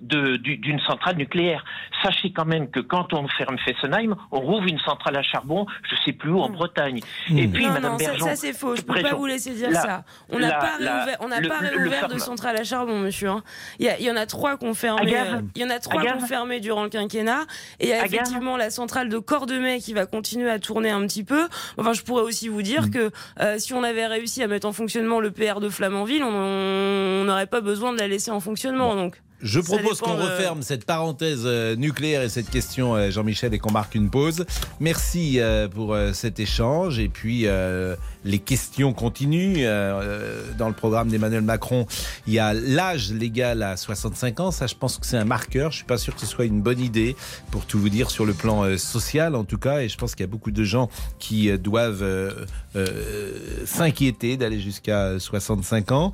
d'une centrale nucléaire. Sachez quand même que quand on ferme Fessenheim, on rouvre une centrale à charbon, je sais plus en Bretagne. Et puis, non, Madame non, ça, Bergeon, ça, c'est faux. Je peux pas vous laisser dire la- ça. On n'a pas réouvert, on n'a le- pas réouvert de centrales à charbon, monsieur. hein. Il y, a- il y en a trois euh, Il y en a trois qu'on fermé durant le quinquennat. Et il y a effectivement la centrale de Cordemais qui va continuer à tourner un petit peu. Enfin, je pourrais aussi vous dire que euh, si on avait réussi à mettre en fonctionnement le PR de Flamanville, on on n'aurait pas besoin de la laisser en fonctionnement. Donc. Je propose qu'on referme cette parenthèse euh, nucléaire et cette question, euh, Jean-Michel, et qu'on marque une pause. Merci euh, pour cet échange. Et puis, euh, les questions continuent. Euh, euh, dans le programme d'Emmanuel Macron, il y a l'âge légal à 65 ans. Ça, je pense que c'est un marqueur. Je suis pas sûr que ce soit une bonne idée, pour tout vous dire, sur le plan euh, social, en tout cas. Et je pense qu'il y a beaucoup de gens qui doivent s'inquiéter d'aller jusqu'à 65 ans.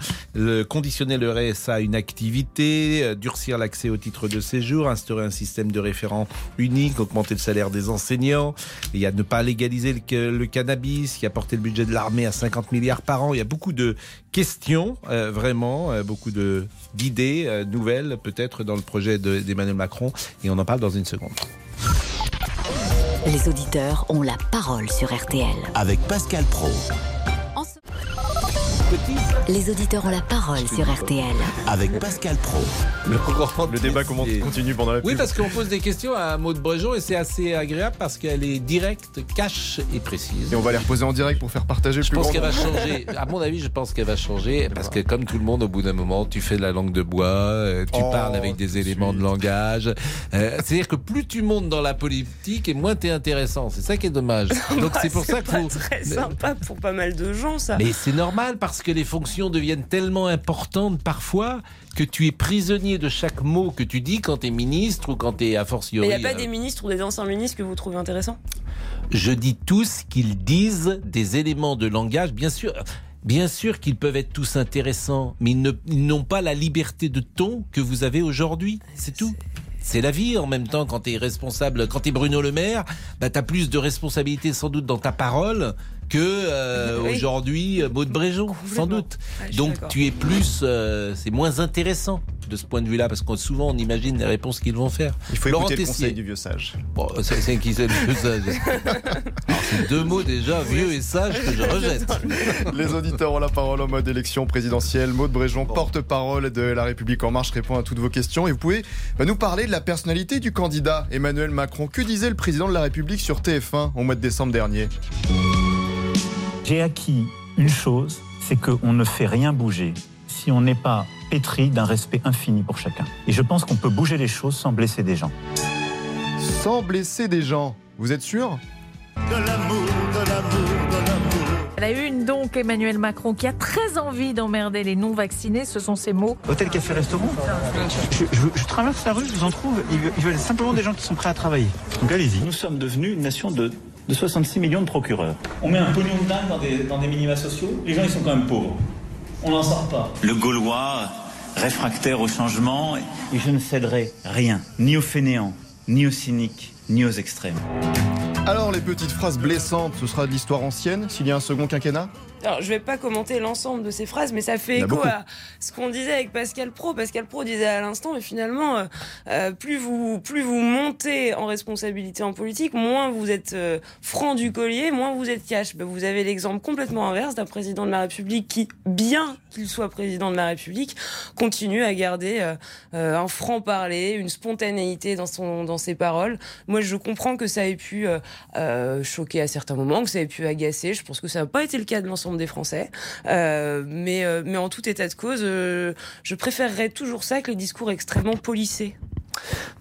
Conditionner le RSA à une activité, durcir l'accès au titre de séjour, instaurer un système de référent unique, augmenter le salaire des enseignants. Il y a ne pas légaliser le, le cannabis, y a porté le budget de l'armée à 50 milliards par an. Il y a beaucoup de questions, euh, vraiment, euh, beaucoup de d'idées euh, nouvelles peut-être dans le projet de- d'Emmanuel Macron. Et on en parle dans une seconde. Les auditeurs ont la parole sur RTL. Avec Pascal Pro. En ce- Les auditeurs ont la parole sur RTL. Avec Pascal Pro. Le débat continue pendant la Oui, parce qu'on pose des questions à Maud Brejon et c'est assez agréable parce qu'elle est directe, cash et précise. Et on va les reposer en direct pour faire partager le Je plus pense qu'elle va changer. À mon avis, je pense qu'elle va changer parce que comme tout le monde, au bout d'un moment, tu fais de la langue de bois, euh, tu Oh, parles avec des éléments de langage. Euh, C'est-à-dire que plus tu montes dans la politique et moins t'es intéressant. C'est ça qui est dommage. Donc c'est pour ça pas faut. très sympa pour pas mal de gens, ça. Mais c'est normal parce que les fonctions deviennent tellement importantes parfois que tu es prisonnier de chaque mot que tu dis quand tu es ministre ou quand tu es a Mais fortiori. il n'y a pas euh, des ministres ou des anciens ministres que vous trouvez intéressants? Je dis tous qu'ils disent des éléments de langage, bien sûr. Bien sûr qu'ils peuvent être tous intéressants, mais ils n'ont pas la liberté de ton que vous avez aujourd'hui. C'est tout. C'est la vie en même temps quand tu es responsable, quand tu es Bruno Le Maire, bah, tu as plus de responsabilité sans doute dans ta parole que euh, Oui. aujourd'hui euh, Maud Bréjon, sans doute. Ah, Donc tu es plus, euh, c'est moins intéressant de ce point de vue-là, parce que souvent on imagine les réponses qu'ils vont faire. Il faut Laurent écouter le Tessier. conseil du vieux sage. Bon, c'est qui c'est le plus sage Alors, C'est deux mots déjà, vieux et sage, que je rejette. Les auditeurs ont la parole en mode élection présidentielle. Maud Bréjon, porte-parole de La République En Marche, répond à toutes vos questions. Et vous pouvez bah, nous parler de la personnalité du candidat Emmanuel Macron. Que disait le président de la République sur TF1 au mois de décembre dernier? J'ai acquis une chose, c'est qu'on ne fait rien bouger si on n'est pas pétri d'un respect infini pour chacun. Et je pense qu'on peut bouger les choses sans blesser des gens. Sans blesser des gens. Vous êtes sûr? Elle a une donc Emmanuel Macron qui a très envie d'emmerder les non-vaccinés, ce sont ses mots. Hôtel, café, restaurant? Je, je- je traverse la rue, je vous en trouve. Ils veulent simplement des gens qui sont prêts à travailler. Donc allez-y. Nous sommes devenus une nation de, de 66 millions de procureurs. On met un pognon de dingue dans des, dans des minima sociaux. Les gens, ils sont quand même pauvres. On n'en sort pas. Le Gaulois, réfractaire au changement. Et je ne céderai rien, ni aux fainéants, ni aux cyniques, ni aux extrêmes. Alors, les petites phrases blessantes, ce sera de l'histoire ancienne s'il y a un second quinquennat? Alors, je vais pas commenter l'ensemble de ces phrases, mais ça fait écho à ce qu'on disait avec Pascal Pro. Pascal Pro disait à l'instant, mais finalement, euh, euh, plus vous plus vous montez en responsabilité en politique, moins vous êtes euh, franc du collier, moins vous êtes cash. Ben, vous avez l'exemple complètement inverse d'un président de la République qui, bien qu'il soit président de la République, continue à garder euh, euh, un franc parler, une spontanéité dans son dans ses paroles. Moi, je comprends que ça ait pu euh, choquer à certains moments, que ça ait pu agacer. Je pense que ça n'a pas été le cas de l'ensemble des Français. Euh, mais, euh, mais en tout état de cause, euh, je préférerais toujours ça que les discours extrêmement polissés.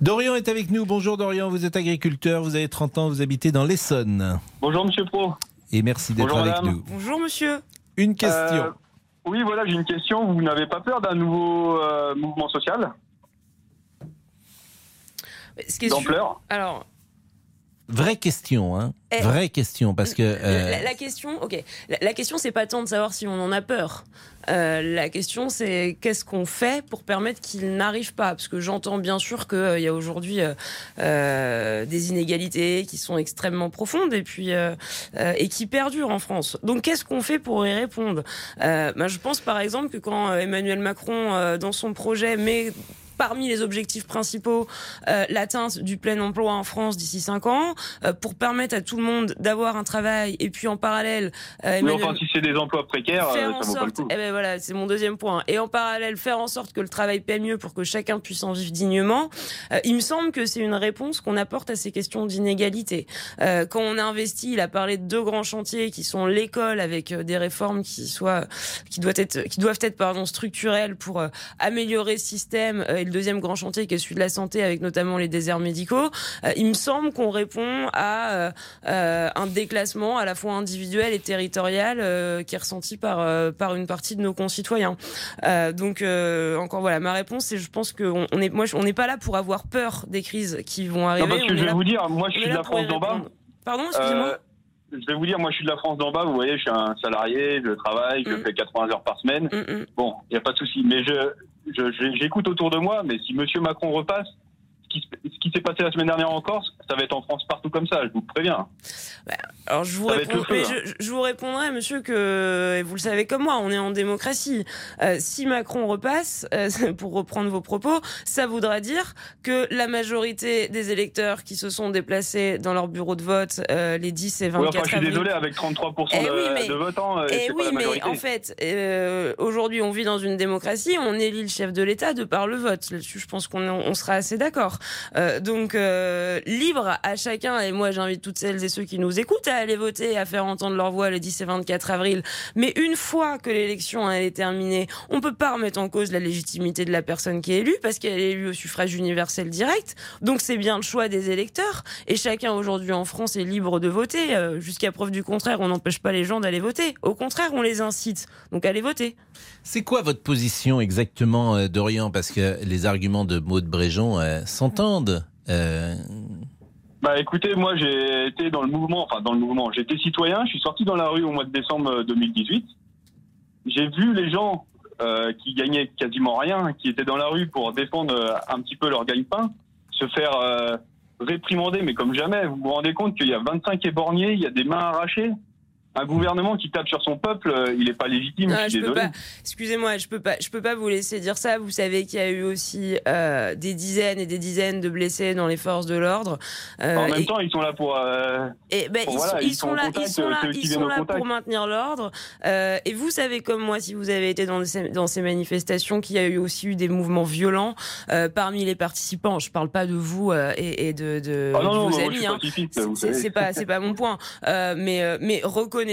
Dorian est avec nous. Bonjour Dorian, vous êtes agriculteur, vous avez 30 ans, vous habitez dans l'Essonne. Bonjour Monsieur Pro. Et merci d'être avec madame. nous. Bonjour monsieur. Une question. Euh, oui, voilà, j'ai une question. Vous n'avez pas peur d'un nouveau euh, mouvement social? Ce qui est sûr- d'ampleur? Alors, Vraie question, hein. Eh, Vraie question, parce que... euh, la, la question, ok, la, la question c'est pas tant de savoir si on en a peur. Euh, la question c'est qu'est-ce qu'on fait pour permettre qu'il n'arrive pas, parce que j'entends bien sûr qu'il y a aujourd'hui euh, euh, des inégalités qui sont extrêmement profondes et puis euh, euh, et qui perdurent en France. Donc qu'est-ce qu'on fait pour y répondre? Euh, ben, Je pense par exemple que quand euh, Emmanuel Macron euh, dans son projet met parmi les objectifs principaux euh, l'atteinte du plein emploi en France d'ici 5 ans, euh, pour permettre à tout le monde d'avoir un travail, et puis en parallèle, euh, Mais enfin, si c'est des emplois précaires, faire euh, en ça vaut pas le sorte, coup. eh ben voilà, c'est mon deuxième point. Et en parallèle, faire en sorte que le travail paie mieux pour que chacun puisse en vivre dignement. Il me semble que c'est une réponse qu'on apporte à ces questions d'inégalité. Quand on a investi, il a parlé de deux grands chantiers qui sont l'école avec des réformes qui soient, qui doivent être, qui doivent être pardon structurelles pour améliorer le système. Et le deuxième grand chantier qui est celui de la santé avec notamment les déserts médicaux. Euh, il me semble qu'on répond à euh, euh, un déclassement à la fois individuel et territorial euh, qui est ressenti par par une partie de nos concitoyens. Donc encore voilà, ma réponse c'est je pense qu'on on est moi je- on n'est pas là pour avoir peur des crises qui vont arriver. Non, parce que je vais vous dire, moi je suis de la France d'en bas. Pardon, excusez-moi. Je vais vous dire, moi je suis de la France d'en bas, vous voyez, je suis un salarié, je travaille, Mm. je fais 80 heures par semaine. Bon, il n'y a pas de souci. Mais je- j'écoute autour de moi, mais si Monsieur Macron repasse, ce qui, s'est passé la semaine dernière en Corse, Ça va être en France partout comme ça, je vous préviens. Alors je vous, feu, mais hein. je, je vous répondrai, monsieur, que et vous le savez comme moi, on est en démocratie. Euh, si Macron repasse, euh, pour reprendre vos propos, ça voudra dire que la majorité des électeurs qui se sont déplacés dans leur bureau de vote euh, les 10 et 24 Oui, enfin, je suis avril- désolé, avec 33% Eh de, oui, mais- de votants, Eh oui, pas la mais en fait, aujourd'hui, on vit dans une démocratie, on élit le chef de l'État de par le vote. Là-dessus, je pense qu'on on sera assez d'accord. Euh, donc, euh, libre à chacun, et moi, j'invite toutes celles et ceux qui nous écoutent à aller voter à faire entendre leur voix le 10 et 24 avril. Mais une fois que l'élection est terminée, on peut pas remettre en cause la légitimité de la personne qui est élue parce qu'elle est élue au suffrage universel direct. Donc, c'est bien le choix des électeurs. Et chacun aujourd'hui en France est libre de voter. Euh, Jusqu'à preuve du contraire, on n'empêche pas les gens d'aller voter. Au contraire, on les incite. Donc, allez voter. C'est quoi votre position exactement, Dorian? Parce que les arguments de Maud Bréjon euh, Euh, Bah écoutez, moi j'ai été dans le mouvement, enfin dans le mouvement, j'étais citoyen, je suis sorti dans la rue au mois de décembre euh, 2018. J'ai vu les gens euh, qui gagnaient quasiment rien, qui étaient dans la rue pour défendre euh, un petit peu leur gagne-pain, se faire euh, réprimander, mais comme jamais. Vous vous rendez compte qu'il y a 25 éborgnés, il y a des mains arrachées? Un gouvernement qui tape sur son peuple, euh, il n'est pas légitime. Non, je suis je peux désolé. pas. Excusez-moi, je peux pas. Je peux pas vous laisser dire ça. Vous savez qu'il y a eu aussi euh, des dizaines et des dizaines de blessés dans les forces de l'ordre. Euh, en même et- temps, ils sont là pour. euh, Et ben, pour- ils, voilà, sont, ils sont sont en là, contact, ils sont là, ceux qui ils viennent sont au là contact. pour maintenir l'ordre. Et vous savez comme moi, si vous avez été dans ces, dans ces manifestations, qu'il y a eu aussi eu des mouvements violents parmi les participants. Je parle pas de vous et, et de, de, Ah non, de non, vos amis. hein. C'est pas, c'est pas mon point. Mais, mais reconnaissez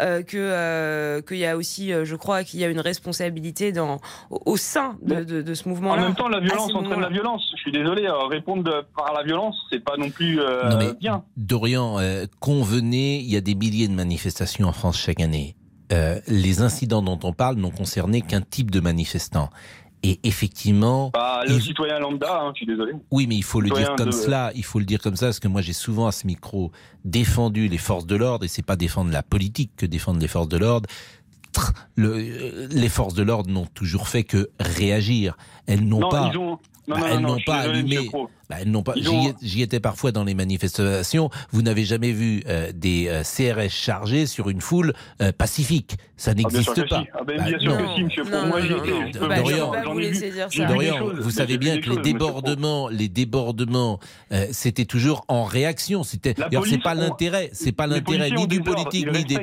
euh, que euh, qu'il y a aussi, euh, je crois, qu'il y a une responsabilité dans au, au sein de, de, de ce En mouvement-là. même temps, la violence ces entraîne la violence. Je suis désolé, euh, répondre de- par la violence, c'est pas non plus euh, Non, mais bien. Dorian, euh, convenez, il y a des milliers de manifestations en France chaque année. Euh, les incidents dont on parle n'ont concerné qu'un type de manifestant. Et effectivement, Bah, le il- citoyen lambda, hein, je suis désolé. oui, mais il faut le dire comme de- cela. Il faut le dire comme ça, parce que moi j'ai souvent à ce micro défendu les forces de l'ordre, et c'est pas défendre la politique que défendre les forces de l'ordre. Le, euh, les forces de l'ordre n'ont toujours fait que réagir. Elles n'ont Non, pas. ils ont. Non, Bah, non, elles non, n'ont pas allumé. monsieur. Bah, elles n'ont pas. J'y ont- ai- J'y étais parfois dans les manifestations. Vous n'avez jamais vu euh, des euh, CRS chargés sur une foule euh, pacifique. Ça Ah, n'existe pas. si. Ah, ben, Bah, bien sûr non. que si, monsieur Moi, j'y étais. Je peux Bah, vous des Dorian, choses, vous savez bien que les monsieur débordements, les débordements, c'était toujours en réaction. C'était. C'est pas l'intérêt, c'est pas l'intérêt ni du politique ni des.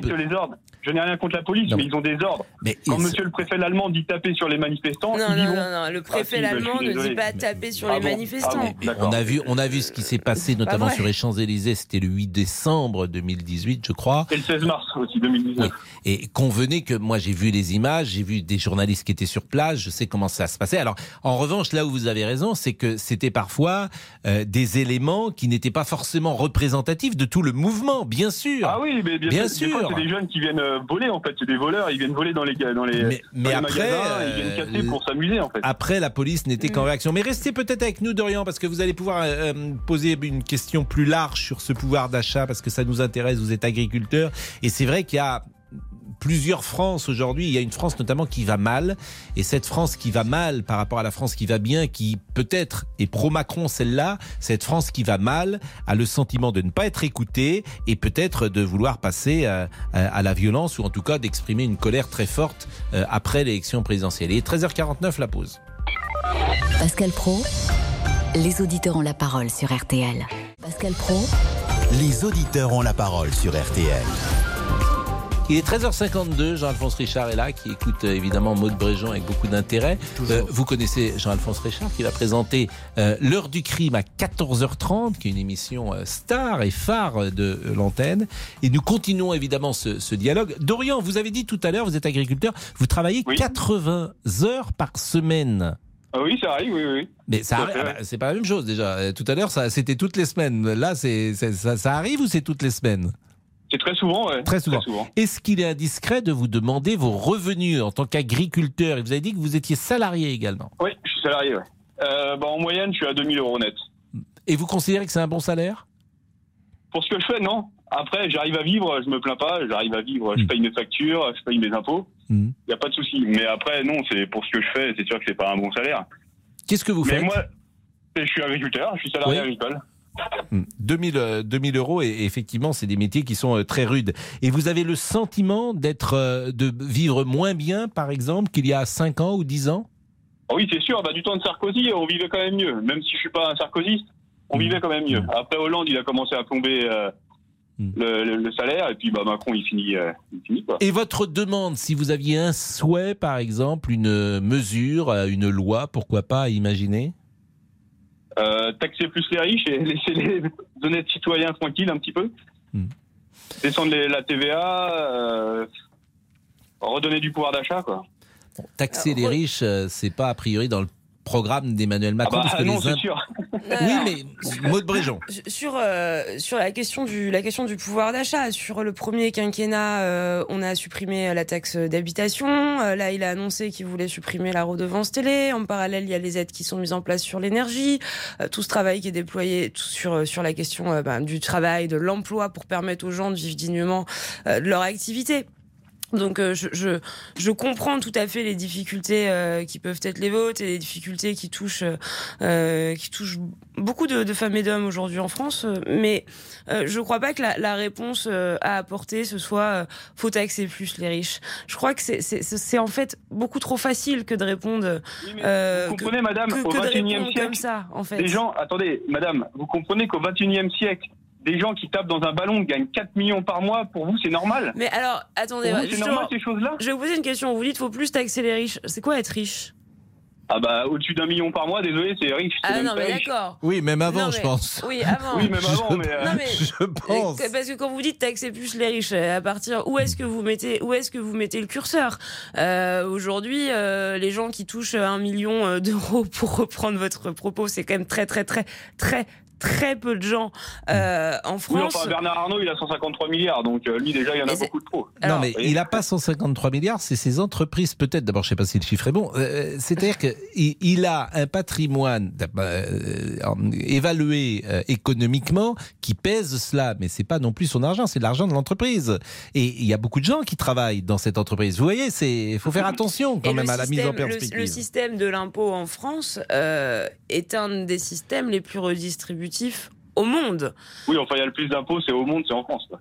Je n'ai rien contre la police, Non. mais ils ont des ordres. Mais Quand monsieur le préfet allemand dit taper sur les manifestants, Non, ils non, vont. non, non, le préfet Ah, si, bah, je allemand suis ne dit pas taper sur Ah les bon manifestants. Ah bon, on a vu, on a vu ce qui s'est passé, notamment sur les Champs-Élysées. C'était le 8 décembre 2018, je crois. Et le 16 mars aussi, 2019. Oui. Et convenez que moi j'ai vu les images, j'ai vu des journalistes qui étaient sur place, je sais comment ça se passait. Alors en revanche, là où vous avez raison, c'est que c'était parfois euh, des éléments qui n'étaient pas forcément représentatifs de tout le mouvement, bien sûr. Ah oui, mais bien, Bien sûr. Des fois, sûr. c'est des jeunes qui viennent euh, voler, en fait. C'est des voleurs. Ils viennent voler dans les, dans les, Mais- mais dans les après, magasins. Ils euh, viennent casser pour s'amuser, en fait. Après, la police n'était Mm. qu'en réaction. Mais restez peut-être avec nous, Dorian, parce que vous allez pouvoir euh, euh, poser une question plus large sur ce pouvoir d'achat, parce que ça nous intéresse. Vous êtes agriculteur. Et c'est vrai qu'il y a plusieurs France aujourd'hui. Il y a une France notamment qui va mal. Et cette France qui va mal par rapport à la France qui va bien, qui peut-être est pro-Macron celle-là, cette France qui va mal a le sentiment de ne pas être écoutée et peut-être de vouloir passer euh, à la violence ou en tout cas d'exprimer une colère très forte euh, après l'élection présidentielle. Et 13h49, la pause. Pascal Pro, les auditeurs ont la parole sur RTL. Pascal Pro, Les auditeurs ont la parole sur RTL. Il est 13h52, Jean-Alphonse Richard est là, qui écoute euh, évidemment Maud Bréjon avec beaucoup d'intérêt. Euh, vous connaissez Jean-Alphonse Richard, qui va présenter euh, L'heure du crime à 14h30, qui est une émission euh, star et phare euh, de euh, l'antenne. Et nous continuons évidemment ce, ce dialogue. Dorian, vous avez dit tout à l'heure, vous êtes agriculteur, vous travaillez 80 heures par semaine. Ah oui, ça arrive, oui, oui. Mais ça ah bah, c'est pas la même chose déjà. Euh, Tout à l'heure, ça, c'était toutes les semaines. Là, c'est, c'est- ça, ça arrive ou c'est toutes les semaines? C'est très souvent, ouais. Très souvent. Est-ce qu'il est indiscret de vous demander vos revenus en tant qu'agriculteur? Et vous avez dit que vous étiez salarié également. Oui, je suis salarié, ouais. Euh, bah, en moyenne, je suis à 2000 euros net. Et vous considérez que c'est un bon salaire? Pour ce que je fais, non. Après, j'arrive à vivre, je me plains pas, j'arrive à vivre, Hmm. je paye mes factures, je paye mes impôts. Il Mhm. n'y a pas de souci. Mais après, non, c'est pour ce que je fais, c'est sûr que c'est pas un bon salaire. Qu'est-ce que vous Mais faites? moi, je suis agriculteur, je suis salarié Oui. agricole. 2000, euh, 2000 euros, et effectivement, c'est des métiers qui sont euh, très rudes. Et vous avez le sentiment d'être, euh, de vivre moins bien, par exemple, qu'il y a 5 ans ou 10 ans? Ah Oui, c'est sûr. Bah, du temps de Sarkozy, on vivait quand même mieux. Même si je suis pas un sarkozyste, on vivait quand même mieux. Après Hollande, il a commencé à plomber euh, le, le- le salaire, et puis bah, Macron, il finit, euh, il finit quoi. Et votre demande, si vous aviez un souhait, par exemple, une mesure, euh, une loi, pourquoi pas, à imaginer? Euh, taxer plus les riches et laisser les honnêtes citoyens tranquilles un petit peu. Descendre les- la TVA, euh, redonner du pouvoir d'achat, quoi. Taxer les riches, euh, c'est pas a priori dans le programme d'Emmanuel Macron. Ah bah, parce que non, les sûr. Oui, mais Maud Bréjon. Sur, euh, sur la, question du, la question du pouvoir d'achat, sur le premier quinquennat, euh, on a supprimé la taxe d'habitation. Euh, là, il a annoncé qu'il voulait supprimer la redevance télé. En parallèle, il y a les aides qui sont mises en place sur l'énergie. Euh, tout ce travail qui est déployé tout sur, sur la question euh, ben, du travail, de l'emploi pour permettre aux gens de vivre dignement euh, de leur activité. Donc euh, je, je, je comprends tout à fait les difficultés euh, qui peuvent être les vôtres et les difficultés qui touchent euh, qui touchent beaucoup de, de femmes et d'hommes aujourd'hui en France, mais je crois pas que la, la réponse à apporter ce soit faut taxer plus les riches. Je crois que c'est en fait beaucoup trop facile que de répondre. Vous que- comprenez, madame, que, au que de 21e répondre siècle, comme ça en fait. Des gens, attendez, madame, vous comprenez qu'au 21e siècle, des gens qui tapent dans un ballon gagnent 4 millions par mois, pour vous, c'est normal Mais alors, attendez, Pour vous, c'est justement, normal ces choses-là Je vais vous poser une question. Vous dites faut plus taxer les riches. C'est quoi être riche? Ah bah, au-dessus d'un million par mois, désolé, c'est riche. Ah non, mais d'accord. Oui, même avant, Non, je pense. Oui, avant. Oui, même avant, mais, euh, Non, mais- Je pense. Parce que quand vous dites taxer plus les riches, euh, à partir où est-ce que vous mettez où est-ce que vous mettez le curseur? Euh, Aujourd'hui, euh, les gens qui touchent un million d'euros, pour reprendre votre propos, c'est quand même très très très très très peu de gens euh, en Oui, France. enfin, Bernard Arnault, il a 153 milliards, donc euh, lui, déjà, il y en a beaucoup de trop. non, mais il n'a pas 153 milliards, c'est ses entreprises peut-être. D'abord, je ne sais pas si le chiffre est bon. Euh, C'est-à-dire qu'il il a un patrimoine euh, évalué euh, économiquement qui pèse cela, mais c'est pas non plus son argent, c'est l'argent de l'entreprise. Et il y a beaucoup de gens qui travaillent dans cette entreprise. Vous voyez, il faut faire attention quand Et même à la mise en système- le- perspective. Le, système de l'impôt en France euh, est un des systèmes les plus au monde. Oui, enfin, il y a le plus d'impôts, c'est au monde, c'est en France. quoi.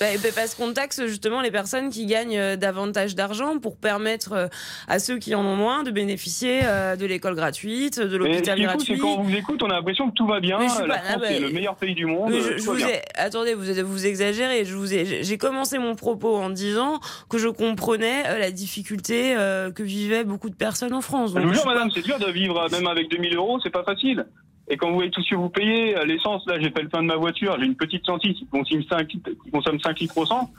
Bah, bah, parce qu'on taxe justement les personnes qui gagnent euh, davantage d'argent pour permettre euh, à ceux qui en ont moins de bénéficier euh, de l'école gratuite, de l'hôpital est gratuit. quand on vous écoute, on a l'impression que tout va bien, suis la pas- ah France bah, est le meilleur pays du monde. Je, je vous ai, attendez, vous, vous exagérez. Vous j'ai commencé mon propos en disant que je comprenais la difficulté que vivaient beaucoup de personnes en France. Je Donc, vous je jure, suis pas- madame, c'est dur de vivre même avec 2000 euros, c'est pas facile. Et quand vous voyez tout ce que vous payez, euh, l'essence, là, j'ai fait le plein de ma voiture, j'ai une petite sentille qui consomme 5 litres, qui consomme 5 litres au 100.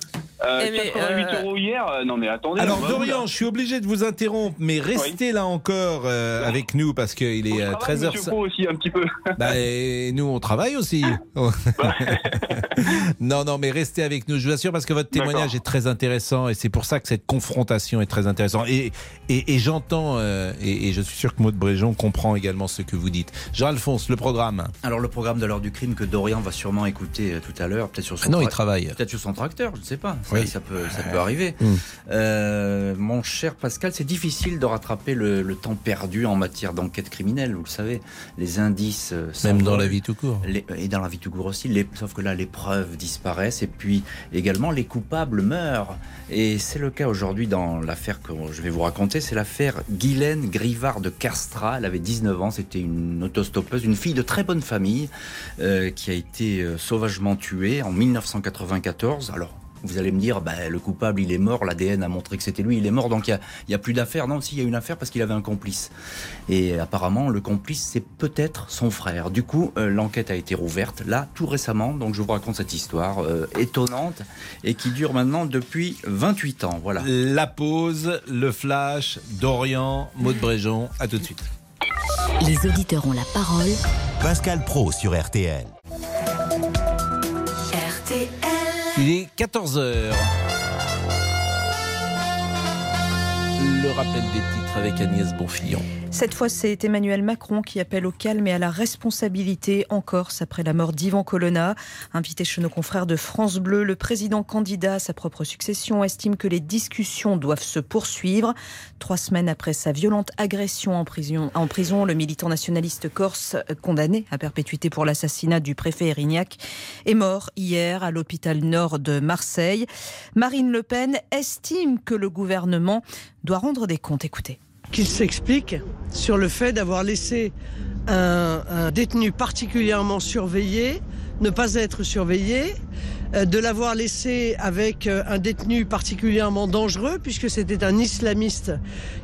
Euh, Eh mais, 88 euh, euros hier, euh, non mais attendez. Alors on Dorian, je suis obligé de vous interrompre, mais restez là encore euh, avec nous parce qu'il est euh, Travaille, 13h. Monsieur Pro aussi un petit peu. Bah, et nous, on travaille aussi. non, non, mais restez avec nous, je vous assure, parce que votre témoignage est très intéressant et c'est pour ça que cette confrontation est très intéressante. Et, et, et j'entends, euh, et, et je suis sûr que Maud Bréjon comprend également ce que vous dites. Jean-Alphonse, le programme. Alors le programme de l'heure du crime que Dorian va sûrement écouter euh, tout à l'heure, peut-être sur son Ah non, il tra- travaille. peut-être sur son tracteur, je ne sais pas. Ça, Oui. ça peut, ça peut arriver. Mm. Euh, mon cher Pascal, c'est difficile de rattraper le, le temps perdu en matière d'enquête criminelle. Vous le savez, les indices euh, Même dans la vie tout court. Les- et dans la vie tout court aussi. Les- sauf que là, les preuves disparaissent et puis également les coupables meurent. Et c'est le cas aujourd'hui dans l'affaire que je vais vous raconter. C'est l'affaire Guylaine Grivard de Castra. Elle avait 19 ans. C'était une autostoppeuse, une fille de très bonne famille euh, qui a été euh, sauvagement tuée en 1994. Alors. Vous allez me dire, bah, le coupable, il est mort, l'ADN a montré que c'était lui, il est mort, donc il n'y a, plus d'affaire. Non, si, il y a une affaire parce qu'il avait un complice. Et apparemment, le complice, c'est peut-être son frère. Du coup, euh, l'enquête a été rouverte, là, tout récemment. Donc, je vous raconte cette histoire étonnante et qui dure maintenant depuis 28 ans. Voilà. La pause, le flash, Dorian, Maud Bréjon, à tout de suite. Les auditeurs ont la parole. Pascal Pro sur RTL. Il est 14h. Le rappel des titres avec Agnès Bonfillon. Cette fois, c'est Emmanuel Macron qui appelle au calme et à la responsabilité en Corse après la mort d'Ivan Colonna. Invité chez nos confrères de France Bleu, le président candidat à sa propre succession estime que les discussions doivent se poursuivre. Trois semaines après sa violente agression en prison, en prison le militant nationaliste corse, condamné à perpétuité pour l'assassinat du préfet Erignac, est mort hier à l'hôpital nord de Marseille. Marine Le Pen estime que le gouvernement doit rendre des comptes. Écoutez qu'il s'explique sur le fait d'avoir laissé un, détenu particulièrement surveillé ne pas être surveillé, euh, de l'avoir laissé avec euh, un détenu particulièrement dangereux, puisque c'était un islamiste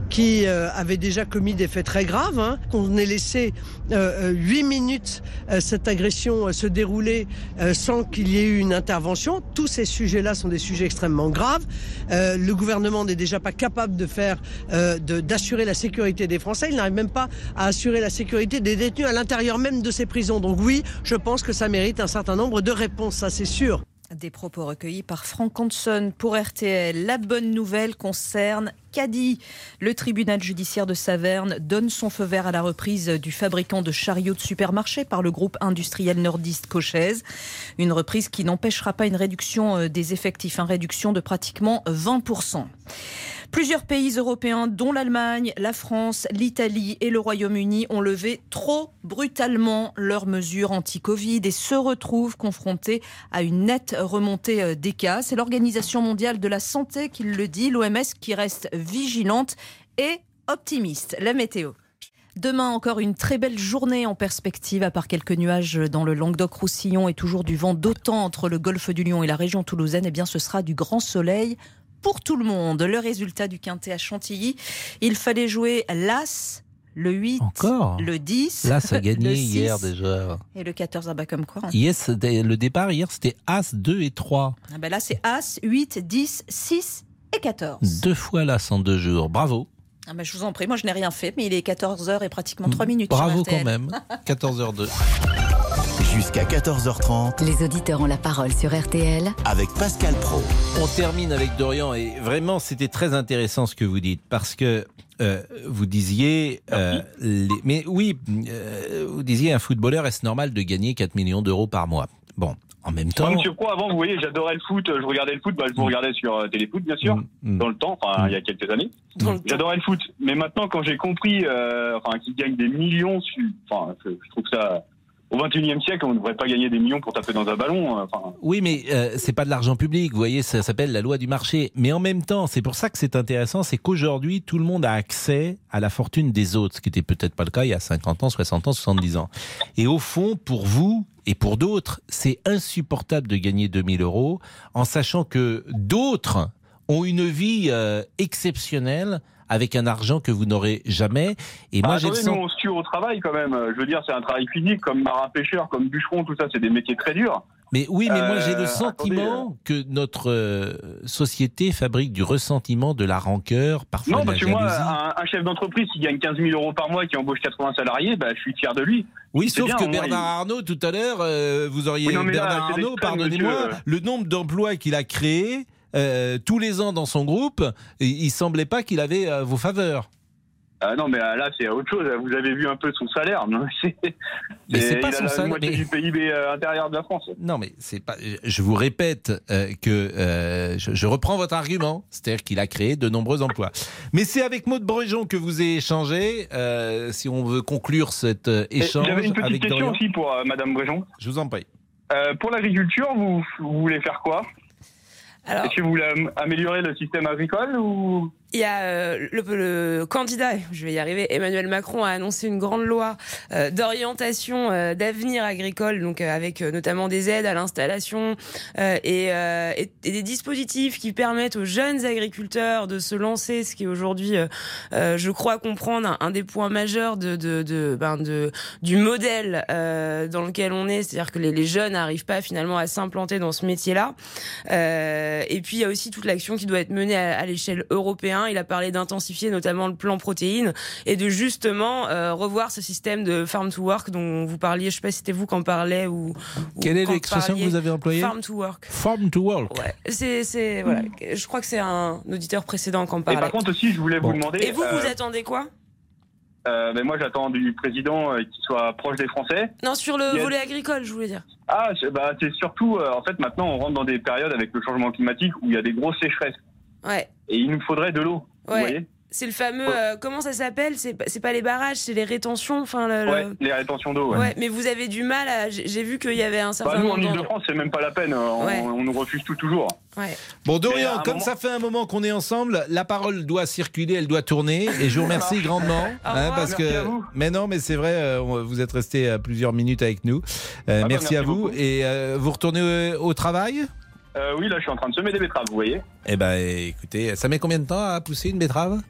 qui euh, avait déjà commis des faits très graves, hein, qu'on ait laissé huit minutes cette agression se dérouler sans qu'il y ait eu une intervention. Tous ces sujets-là sont des sujets extrêmement graves. le gouvernement n'est déjà pas capable de faire, d'assurer la sécurité des Français. Il n'arrive même pas à assurer la sécurité des détenus à l'intérieur même de ces prisons. Donc oui, je pense que ça mérite un certain nombre de réponses, ça c'est sûr. Des propos recueillis par Franck Hanson pour RTL. La bonne nouvelle concerne Caddy. Le tribunal judiciaire de Saverne donne son feu vert à la reprise du fabricant de chariots de supermarché par le groupe industriel nordiste Cochez. Une reprise qui n'empêchera pas une réduction euh, des effectifs, une réduction de pratiquement 20%. Plusieurs pays européens, dont l'Allemagne, la France, l'Italie et le Royaume-Uni, ont levé trop brutalement leurs mesures anti-Covid et se retrouvent confrontés à une nette remontée euh, des cas. C'est l'Organisation mondiale de la santé qui le dit, l'OMS qui reste vigilante et optimiste. La météo. Demain, encore une très belle journée en perspective, à part quelques nuages dans le Languedoc-Roussillon et toujours du vent d'autant entre le golfe du Lion et la région toulousaine. Eh bien, ce sera du grand soleil pour tout le monde. Le résultat du quintet à Chantilly, il fallait jouer l'As, le 8, Encore le 10. L'As a gagné le 6, hier déjà. Et le 14, ah bah comme quoi. hein. Yes, le départ hier, c'était As 2 et 3. Ah bah là, c'est As, 8, 10, 6 et 14. Deux fois l'As en deux jours. Bravo. Ah bah, je vous en prie, moi je n'ai rien fait, mais il est 14h et pratiquement 3 minutes. sur Bravo quand même. 14h02. Jusqu'à 14h30 Les auditeurs ont la parole sur RTL avec Pascal Pro. On termine avec Dorian et vraiment c'était très intéressant ce que vous dites parce que euh, vous disiez, euh, les- mais oui, euh, vous disiez un footballeur est-ce normal de gagner 4 millions d'euros par mois? Bon, en même temps, Moi, Monsieur Pro, avant, vous voyez, j'adorais le foot, je regardais le foot, bah, je vous regardais sur euh, Téléfoot, bien sûr, Mm. dans le temps, enfin, il y a quelques années. J'adorais le foot. Mais maintenant, quand j'ai compris, euh, enfin, qu'ils gagnent des millions, su- enfin, je, je trouve ça, au 21e siècle, on ne devrait pas gagner des millions pour taper dans un ballon, euh. Oui, mais euh, c'est pas de l'argent public. Vous voyez, ça s'appelle la loi du marché. Mais en même temps, c'est pour ça que c'est intéressant, c'est qu'aujourd'hui, tout le monde a accès à la fortune des autres, ce qui était peut-être pas le cas il y a 50 ans, 60 ans, 70 ans. Et au fond, pour vous et pour d'autres, c'est insupportable de gagner 2000 euros en sachant que d'autres ont une vie euh, exceptionnelle avec un argent que vous n'aurez jamais. Et moi, Ah, j'ai le sens. nous, on se tue au travail quand même. Je veux dire, c'est un travail physique, comme marin-pêcheur, comme bûcheron, tout ça, c'est des métiers très durs. Mais oui, mais moi j'ai Euh, le sentiment que notre euh, société fabrique du ressentiment, de la rancœur, parfois Non, de la parce que moi, un, un chef d'entreprise qui gagne 15 000 euros par mois, qui embauche 80 salariés, bah, je suis fier de lui. Oui, sauf bien, que Bernard Arnault, tout à l'heure, euh, vous auriez Oui, non, là, Bernard Arnault, pardonnez-moi, le nombre d'emplois qu'il a créés euh, tous les ans dans son groupe, il, il semblait pas qu'il avait euh, vos faveurs. Ah non, mais euh, là, c'est autre chose. Vous avez vu un peu son salaire. non Mais c'est pas il a son la salaire, moitié mais- du PIB euh, intérieur de la France. Non, mais c'est pas. Je vous répète euh, que euh, je, je reprends votre argument, c'est-à-dire qu'il a créé de nombreux emplois. Mais c'est avec Maud Brejon que vous avez échangé. euh, si on veut conclure cet Et échange J'avais une petite avec question Dorian. aussi pour Madame Bréjon. Je vous en prie. Pour l'agriculture, vous, vous voulez faire quoi? Est-ce que vous voulez am- améliorer le système agricole ou Il y a euh, le, le candidat, je vais y arriver, Emmanuel Macron a annoncé une grande loi euh, d'orientation euh, d'avenir agricole, donc euh, avec euh, notamment des aides à l'installation et, et- des dispositifs qui permettent aux jeunes agriculteurs de se lancer, ce qui est aujourd'hui, je crois comprendre, un, des points majeurs de, de, de, ben, de du modèle dans lequel on est, c'est-à-dire que les, les jeunes n'arrivent pas finalement à s'implanter dans ce métier-là. Et puis il y a aussi toute l'action qui doit être menée à, à l'échelle européenne. Il a parlé d'intensifier notamment le plan protéines et de justement euh, revoir ce système de farm to work dont vous parliez. Je sais pas si c'était vous qui en parlez ou. ou Quelle est l'expression que vous avez employée Farm to work. Farm to work. Ouais, c'est c'est voilà. Je crois que c'est un auditeur précédent qui en Et parlait. par contre aussi, je voulais vous demander. Et vous, euh, vous attendez quoi? Euh, mais moi, j'attends du président euh, qu'il soit proche des Français. Non, sur le a- volet agricole, je voulais dire. Ah, c'est bah, c'est surtout, euh, en fait, maintenant, on rentre dans des périodes avec le changement climatique où il y a des grosses sécheresses. Ouais. Et il nous faudrait de l'eau. Vous Ouais. voyez C'est le fameux. euh, comment ça s'appelle? C'est pas- c'est pas les barrages, c'est les rétentions. Enfin, le- le- Ouais, les rétentions d'eau. Ouais, mais vous avez du mal à. J'ai vu qu'il y avait un certain Bah, nous, en. Ile-de-France, c'est même pas la peine. On, Ouais. on nous refuse tout toujours. Ouais. Bon, Dorian, comme moment- ça fait un moment qu'on est ensemble, la parole doit circuler, elle doit tourner. Et je vous remercie grandement. hein, parce Merci que... à vous. Mais non, mais c'est vrai, euh, vous êtes resté euh, plusieurs minutes avec nous. Euh, bah, merci, merci à vous. beaucoup. Et euh, vous retournez au, au travail? Euh, oui, là, je suis en train de semer des betteraves, vous voyez Eh ben, écoutez, ça met combien de temps à pousser une betterave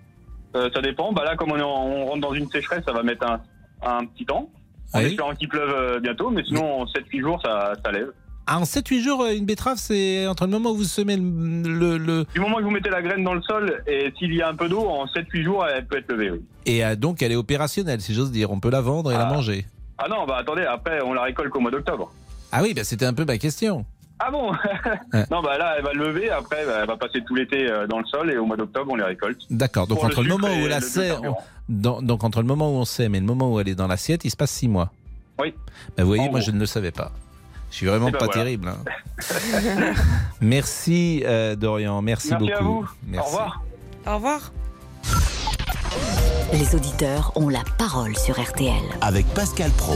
Euh, ça dépend. Bah là, comme on, est en- on rentre dans une sécheresse, ça va mettre un, un petit temps. En Oui. espérant qu'il pleuve euh, bientôt, mais sinon, en 7-8 jours, ça, ça lève. Ah, en 7-8 jours, une betterave, c'est entre le moment où vous semez le. le- le- Du moment que vous mettez la graine dans le sol, et s'il y a un peu d'eau, en 7-8 jours, elle peut être levée, oui. Et euh, donc, elle est opérationnelle, si j'ose dire. On peut la vendre et la manger. Ah non, bah attendez, après, on la récolte qu'au mois d'octobre. Ah oui, bah, c'était un peu ma question. Ah bon Non, bah là, elle va lever, après, bah, elle va passer tout l'été euh, dans le sol, et au mois d'octobre, on les récolte. D'accord. Donc, Pour entre le, moment où la donc entre le moment où on sème et le moment où elle est dans l'assiette, il se passe 6 mois. Oui. Bah, vous voyez, En moi, gros. je ne le savais pas. Je suis vraiment Eh ben pas voilà. terrible. hein. Merci, euh, Dorian. Merci, Merci beaucoup. à vous. Merci. Au revoir. Au revoir. Les auditeurs ont la parole sur RTL. Avec Pascal Pro.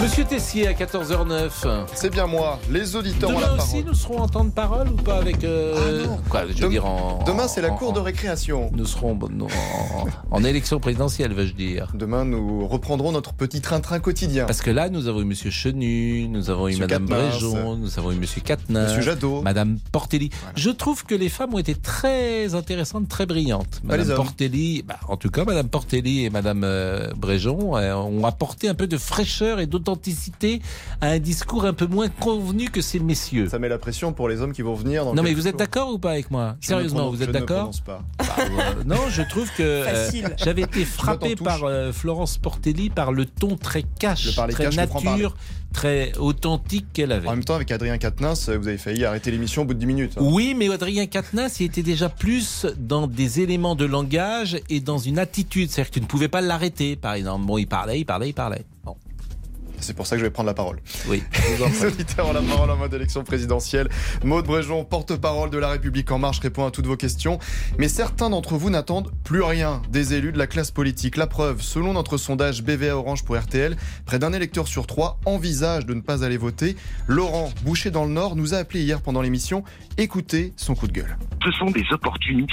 Monsieur Tessier à 14h09. C'est bien moi. Les auditeurs ont Demain la parole. aussi, nous serons en temps de parole ou pas avec. euh, Quoi, je veux Dem- dire en. Demain, c'est la en- cour de récréation. Nous serons en, en élection présidentielle, veux-je dire. Demain, nous reprendrons notre petit train-train quotidien. Parce que là, nous avons eu Monsieur Chenu, nous avons eu Monsieur Madame. Bréjon, nous avons eu Monsieur Quatennens, Monsieur Jadot. Madame Portelli. Je trouve que les femmes ont été très intéressantes, très brillantes. Les Madame. Portelli, bah, en tout cas, Madame Portelli et Madame euh, Bréjon euh, ont apporté un peu de fraîcheur et à un discours un peu moins convenu que ces messieurs. Ça met la pression pour les hommes qui vont venir. Dans Non mais vous êtes d'accord ou pas avec moi Je Sérieusement, prononce- vous êtes je ne d'accord. Bah, euh, Non, je trouve que euh, j'avais été frappé par euh, Florence Portelli par le ton très cash, très cash, nature, très authentique qu'elle avait. En même temps, avec Adrien Quatennens, vous avez failli arrêter l'émission au bout de 10 minutes. hein. Oui, mais Adrien Quatennens, il était déjà plus dans des éléments de langage et dans une attitude. C'est-à-dire que tu ne pouvais pas l'arrêter, par exemple. Bon, il parlait, il parlait, il parlait. Bon. C'est pour ça que je vais prendre la parole. Oui. Les auditeurs ont la parole en mode élection présidentielle. Maud Bréjon, porte-parole de La République En Marche, répond à toutes vos questions. Mais certains d'entre vous n'attendent plus rien des élus de la classe politique. La preuve, selon notre sondage BVA Orange pour RTL, près d'un électeur sur trois envisage de ne pas aller voter. Laurent, boucher dans le Nord, nous a appelé hier pendant l'émission. Écoutez son coup de gueule. Ce sont des opportunistes,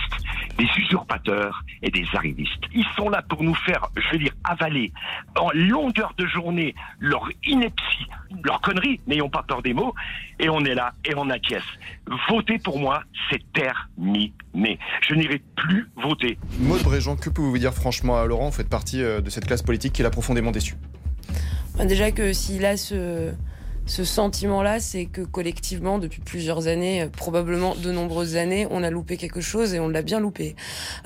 des usurpateurs et des arrivistes. Ils sont là pour nous faire, je vais dire, avaler en longueur de journée leur ineptie, leur connerie, n'ayons pas peur des mots, et on est là et on acquiesce. Voter pour moi, c'est terminé. Je n'irai plus voter. Maud Bréjon, que pouvez-vous dire franchement à Laurent Vous faites partie euh, de cette classe politique qui l'a profondément déçu. Bah, Déjà que s'il a ce, ce sentiment-là, c'est que collectivement, depuis plusieurs années, euh, probablement de nombreuses années, on a loupé quelque chose et on l'a bien loupé.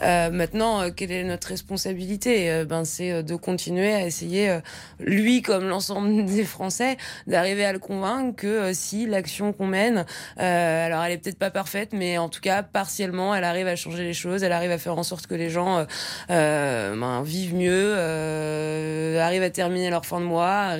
Euh, maintenant, euh, quelle est notre responsabilité? Euh, Ben, c'est de continuer à essayer, lui comme l'ensemble des Français, d'arriver à le convaincre que si l'action qu'on mène, alors elle est peut-être pas parfaite, mais en tout cas partiellement, elle arrive à changer les choses, elle arrive à faire en sorte que les gens ben, vivent mieux, arrivent à terminer leur fin de mois,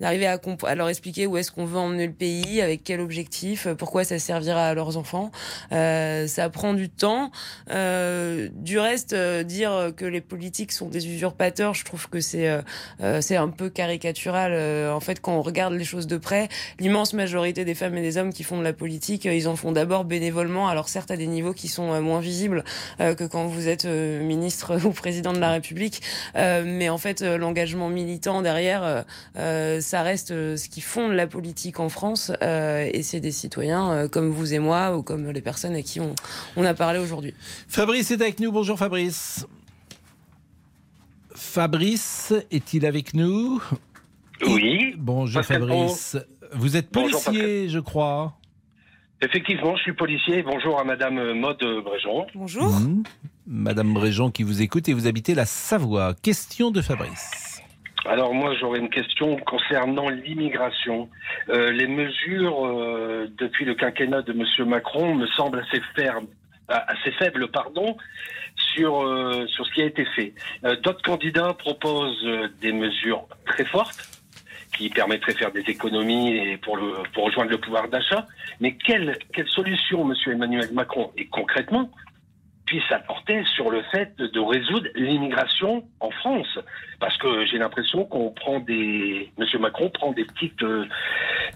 arrivent à leur expliquer où est-ce qu'on veut emmener le pays, avec quel objectif, euh, pourquoi ça servira à leurs enfants. Euh, ça prend du temps. Euh, du reste, euh, dire que les politiques sont des usurpateurs, je trouve que c'est euh, euh, c'est un peu caricatural. En fait, quand on regarde les choses de près, l'immense majorité des femmes et des hommes qui font de la politique, ils en font d'abord bénévolement. Alors certes, à des niveaux qui sont moins visibles que quand vous êtes ministre ou président de la République, mais en fait, l'engagement militant derrière, ça reste ce qui fonde la politique en France, euh, et c'est des citoyens euh, comme vous et moi ou comme les personnes à qui on, on a parlé aujourd'hui. Fabrice est avec nous. Bonjour Fabrice. Fabrice est-il avec nous? Oui. Bonjour Pascal Fabrice. Vous êtes Bonjour, policier, je crois. Effectivement, je suis policier. Bonjour à Madame Maude Bréjon. Bonjour. Mhm. Madame Bréjon qui vous écoute et vous habitez la Savoie. Question de Fabrice. Alors moi, j'aurais une question concernant l'immigration. Euh, les mesures euh, depuis le quinquennat de M. Macron me semblent assez fermes, ah, assez faibles, pardon, sur euh, sur ce qui a été fait. Euh, D'autres candidats proposent euh, des mesures très fortes qui permettraient de faire des économies et pour le pour rejoindre le pouvoir d'achat. Mais quelle quelle solution, M. Emmanuel Macron, et concrètement puisse apporter sur le fait de, résoudre l'immigration en France. Parce que j'ai l'impression qu'on prend des... Monsieur Macron prend des petites, euh,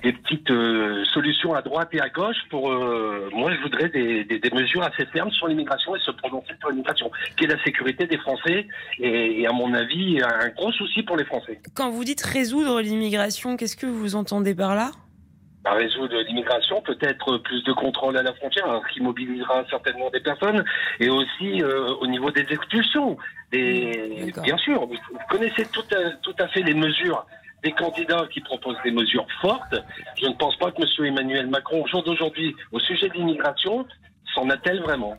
des petites euh, solutions à droite et à gauche pour... euh, moi, je voudrais des, des, mesures assez fermes sur l'immigration et se prononcer sur l'immigration, qui est la sécurité des Français et à mon avis, un gros souci pour les Français. Quand vous dites résoudre l'immigration, qu'est-ce que vous entendez par là? À résoudre l'immigration, peut-être plus de contrôle à la frontière, hein, ce qui mobilisera certainement des personnes, et aussi euh, au niveau des expulsions. Des... Bien sûr, vous connaissez tout à, tout à fait les mesures des candidats qui proposent des mesures fortes. Je ne pense pas que M. Emmanuel Macron, au jour d'aujourd'hui, au sujet de l'immigration, s'en a-t-elle vraiment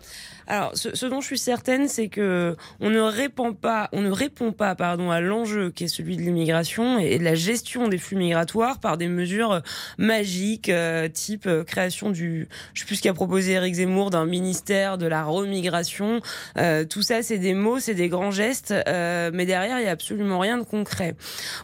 Alors, ce, ce dont je suis certaine, c'est que on ne répond pas, on ne répond pas, pardon, à l'enjeu qui est celui de l'immigration et de la gestion des flux migratoires par des mesures magiques, euh, type euh, création du, je sais plus ce qu'a proposé Eric Zemmour, d'un ministère de la remigration. Euh, tout ça, c'est des mots, c'est des grands gestes, euh, mais derrière, il y a absolument rien de concret.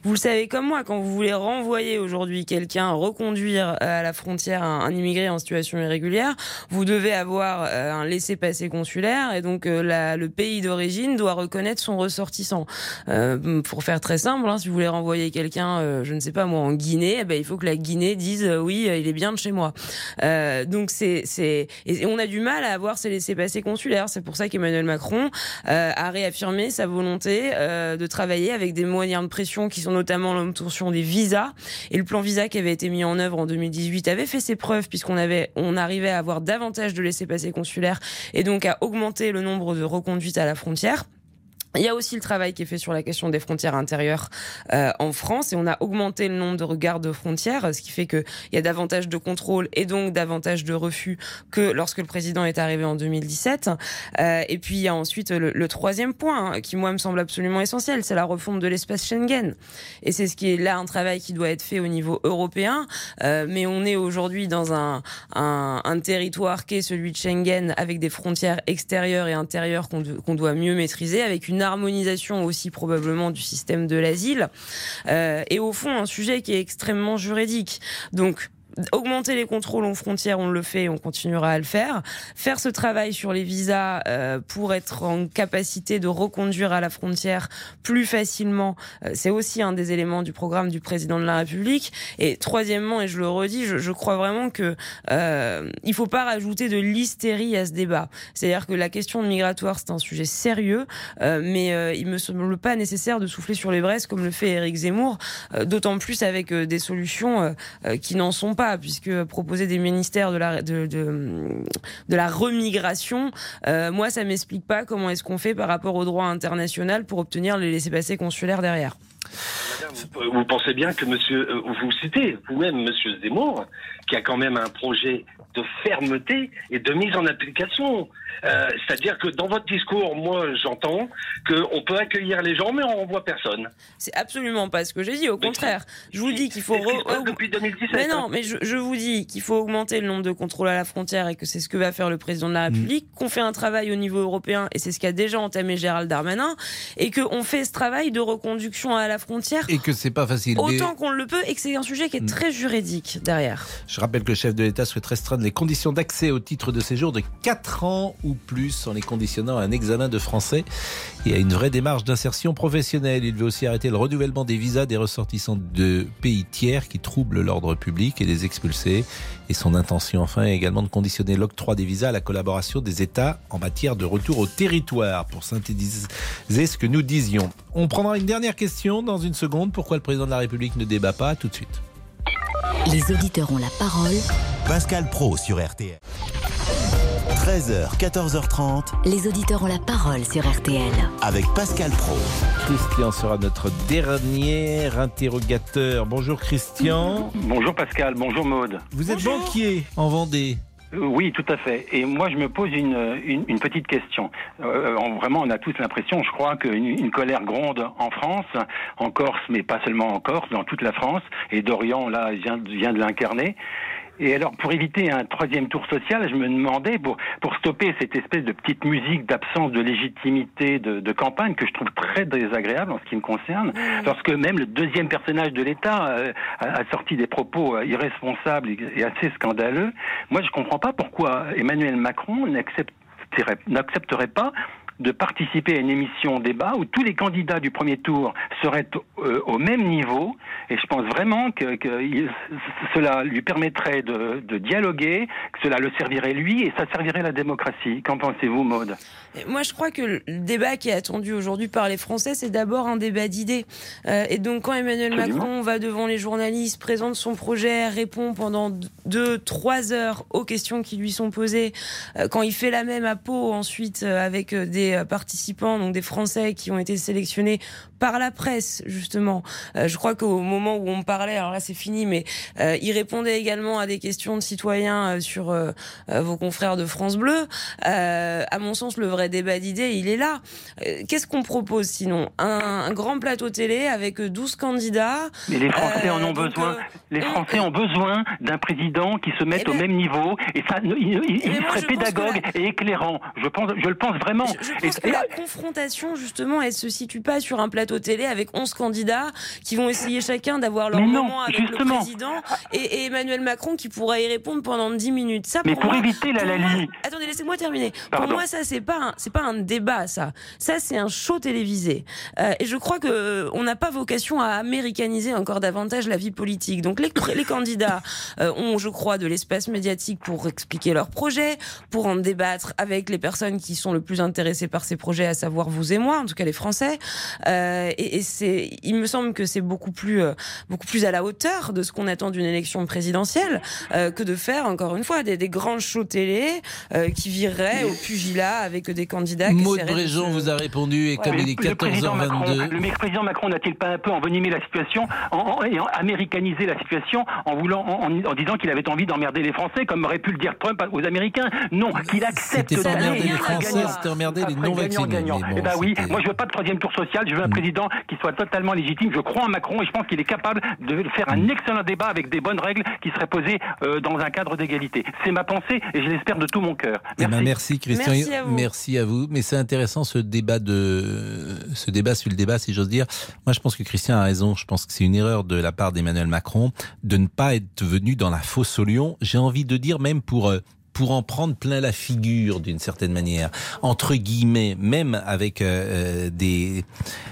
Vous le savez comme moi, quand vous voulez renvoyer aujourd'hui quelqu'un, reconduire à la frontière un, un immigré en situation irrégulière, vous devez avoir euh, un laissez-passer consulaire et donc euh, la, le pays d'origine doit reconnaître son ressortissant. Euh, pour faire très simple, hein, si vous voulez renvoyer quelqu'un, euh, je ne sais pas moi, en Guinée, eh ben, il faut que la Guinée dise oui, il est bien de chez moi. Donc c'est c'est et on a du mal à avoir ces laissez-passer consulaires. C'est pour ça qu'Emmanuel Macron a réaffirmé sa volonté de travailler avec des moyens de pression qui sont notamment l'obtention des visas et le plan visa qui avait été mis en œuvre en 2018 avait fait ses preuves puisqu'on avait on arrivait à avoir davantage de laissez-passer consulaires et donc à augmenter le nombre de reconduites à la frontière. Il y a aussi le travail qui est fait sur la question des frontières intérieures euh, en France et on a augmenté le nombre de regards de frontières, ce qui fait qu'il y a davantage de contrôles et donc davantage de refus que lorsque le président est arrivé en 2017. Euh, et puis il y a ensuite le, le troisième point hein, qui moi me semble absolument essentiel, c'est la refonte de l'espace Schengen. Et c'est ce qui est là un travail qui doit être fait au niveau européen, euh, mais on est aujourd'hui dans un, un, un territoire qui est celui de Schengen avec des frontières extérieures et intérieures qu'on qu'on doit mieux maîtriser, avec une harmonisation aussi probablement du système de l'asile, euh, et au fond un sujet qui est extrêmement juridique. Donc augmenter les contrôles aux frontières, on le fait, on continuera à le faire. Faire ce travail sur les visas euh, pour être en capacité de reconduire à la frontière plus facilement, euh, c'est aussi un des éléments du programme du président de la République. Et troisièmement, et je le redis, je, je crois vraiment que euh, il faut pas rajouter de l'hystérie à ce débat. C'est-à-dire que la question migratoire, c'est un sujet sérieux, euh, mais euh, il me semble pas nécessaire de souffler sur les braises comme le fait Éric Zemmour, euh, d'autant plus avec des solutions qui n'en sont pas, puisque proposer des ministères de la de la remigration, euh, moi ça m'explique pas comment est-ce qu'on fait par rapport au droit international pour obtenir les laissez-passer consulaires derrière. Vous pensez bien que monsieur, euh, vous citez vous-même monsieur Zemmour, qui a quand même un projet de fermeté et de mise en application. Euh, C'est-à-dire que dans votre discours, moi, j'entends qu'on peut accueillir les gens, mais on renvoie personne. C'est absolument pas ce que j'ai dit. Au contraire, je vous dis qu'il faut. Depuis 2017. Mais non, hein. mais je, je vous dis qu'il faut augmenter le nombre de contrôles à la frontière et que c'est ce que va faire le président de la République. Qu'on fait un travail au niveau européen et c'est ce qu'a déjà entamé Gérald Darmanin et qu'on fait ce travail de reconduction à la frontière Et que c'est pas facile. Mais autant qu'on le peut et que c'est un sujet qui est très juridique derrière. Je rappelle que le chef de l'État souhaite restreindre les conditions d'accès au titre de séjour de 4 ans ou plus en les conditionnant à un examen de français et à une vraie démarche d'insertion professionnelle. Il veut aussi arrêter le renouvellement des visas des ressortissants de pays tiers qui troublent l'ordre public et les expulser. Et son intention enfin est également de conditionner l'octroi des visas à la collaboration des États en matière de retour au territoire pour synthétiser ce que nous disions. On prendra une dernière question dans une seconde. Pourquoi le président de la République ne débat pas? Tout de suite. Les auditeurs ont la parole. Pascal Pro sur RTL. 13h, 14h30 Les auditeurs ont la parole sur RTL. avec Pascal Pro. Christian sera notre dernier interrogateur. Bonjour Christian. Bonjour Pascal, bonjour Maude. Vous êtes banquier en Vendée. Oui, tout à fait. Et moi, je me pose une, une, une petite question. Euh, on- vraiment, on a tous l'impression, je crois, qu'une une colère gronde en France, en Corse, mais pas seulement en Corse, dans toute la France. Et Dorian, là, vient, vient de l'incarner. Et alors, pour éviter un troisième tour social, je me demandais, pour, pour stopper cette espèce de petite musique d'absence de légitimité de, de campagne que je trouve très désagréable en ce qui me concerne, lorsque même le deuxième personnage de l'État euh, a, a sorti des propos euh, irresponsables et, et assez scandaleux, moi je comprends pas pourquoi Emmanuel Macron n'accepterait pas de participer à une émission débat où tous les candidats du premier tour seraient euh, au même niveau et je pense vraiment que, cela lui permettrait de, de dialoguer, que cela le servirait lui et ça servirait la démocratie. Qu'en pensez-vous, Maude? Moi, je crois que le débat qui est attendu aujourd'hui par les Français, c'est d'abord un débat d'idées. Euh, et donc, quand Emmanuel Absolument. Macron va devant les journalistes, présente son projet, répond pendant deux, trois heures aux questions qui lui sont posées, euh, quand il fait la même à Pau ensuite euh, avec euh, des euh, participants, donc des Français qui ont été sélectionnés par la presse, justement. Euh, je crois qu'au moment où on parlait, alors là c'est fini, mais euh, il répondait également à des questions de citoyens euh, sur vos confrères de France Bleu. À mon sens, le vrai débat d'idées, il est là. Qu'est-ce qu'on propose sinon? Un, un grand plateau télé avec 12 candidats. Mais les Français en ont besoin. Les Français ont besoin d'un président qui se mette Eh au ben- même niveau et ça, il, il- il Eh ben, moi, serait pédagogue et éclairant. Je pense, je le pense vraiment. Je pense que la confrontation, justement, elle se situe pas sur un plateau télé avec 11 candidats qui vont essayer chacun d'avoir leur non, moment avec justement. le président et, et Emmanuel Macron qui pourra y répondre pendant 10 minutes. Ça, Mais pour pour moi- éviter la Lali. Attendez, laissez-moi terminer. Pardon. Pour moi, ça, c'est pas c'est pas un débat, ça. Ça, c'est un show télévisé. Euh, et je crois que euh, on n'a pas vocation à américaniser encore davantage la vie politique. Donc, les, les candidats euh, ont, je crois, de l'espace médiatique pour expliquer leurs projets, pour en débattre avec les personnes qui sont le plus intéressées par ces projets, à savoir vous et moi, en tout cas les Français. Euh, et et c'est, il me semble que c'est beaucoup plus, euh, beaucoup plus à la hauteur de ce qu'on attend d'une élection présidentielle euh, que de faire, encore une fois, des, des grands shows télé euh, qui vireraient au pugilat avec des candidats qui Maud se- vous a répondu et comme il est le président Macron, 14h22. le président Macron n'a-t-il pas un peu envenimé la situation en, en- et en américanisé la situation en voulant en, en- en disant qu'il avait envie d'emmerder les Français comme aurait pu le dire Trump aux Américains? Non, qu'il accepte C'était pas d'aller emmerder les Français, c'était emmerder Ça les non-vaccinés, gagnant-gagnant. mais bon, Eh ben oui, moi je veux pas de troisième tour social, je veux un président qui soit totalement légitime. Je crois en Macron et je pense qu'il est capable de faire un excellent débat avec des bonnes règles qui seraient posées euh, dans un cadre d'égalité. C'est ma pensée et je l'espère de tout mon cœur. Eh ben, merci Christian. Merci à vous. Merci à vous. Mais c'est intéressant ce débat de ce débat sur le débat, si j'ose dire. Moi, je pense que Christian a raison. Je pense que c'est une erreur de la part d'Emmanuel Macron de ne pas être venu dans la fosse au lion. J'ai envie de dire même pour euh, pour en prendre plein la figure d'une certaine manière, entre guillemets, même avec euh, euh, des,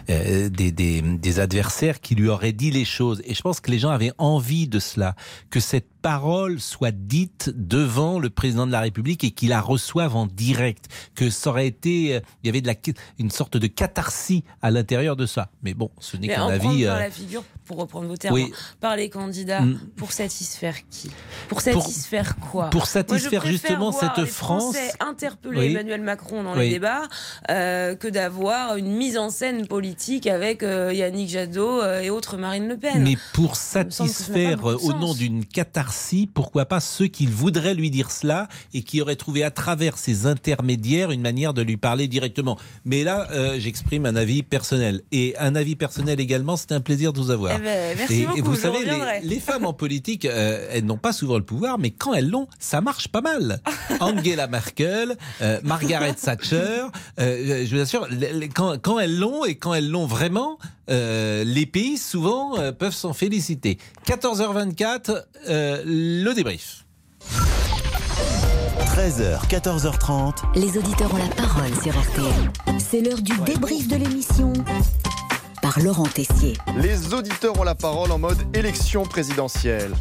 euh, des, des des adversaires qui lui auraient dit les choses. Et je pense que les gens avaient envie de cela, que cette parole soit dite devant le président de la République et qu'il la reçoive en direct, que ça aurait été, euh, il y avait de la, une sorte de catharsis à l'intérieur de ça. Mais bon, ce n'est qu'un avis. par euh, la figure, pour reprendre vos termes, Oui. par les candidats, Mm. pour satisfaire qui? Pour satisfaire quoi? pour satisfaire justement voir cette les France- Français interpeller Oui. Emmanuel Macron dans Oui. les débats euh, que d'avoir une mise en scène politique avec euh, Yannick Jadot et autres Marine Le Pen. Mais pour satisfaire au nom d'une catharsis, pourquoi pas ceux qui voudraient lui dire cela et qui auraient trouvé à travers ces intermédiaires une manière de lui parler directement. Mais là, euh, j'exprime un avis personnel. Et un avis personnel également, c'est un plaisir de vous avoir. Eh ben, merci et, et beaucoup, vous je savez, les, les femmes en politique, euh, elles n'ont pas souvent le pouvoir, mais quand elles l'ont, ça marche pas mal. Angela Merkel, euh, Margaret Thatcher, je vous assure, quand, quand elles l'ont et quand elles l'ont vraiment, les pays souvent peuvent s'en féliciter. 14h24, euh, le débrief. 13h, 14h30. Les auditeurs ont la parole sur RTL. C'est l'heure du débrief de l'émission par Laurent Tessier. Les auditeurs ont la parole en mode élection présidentielle.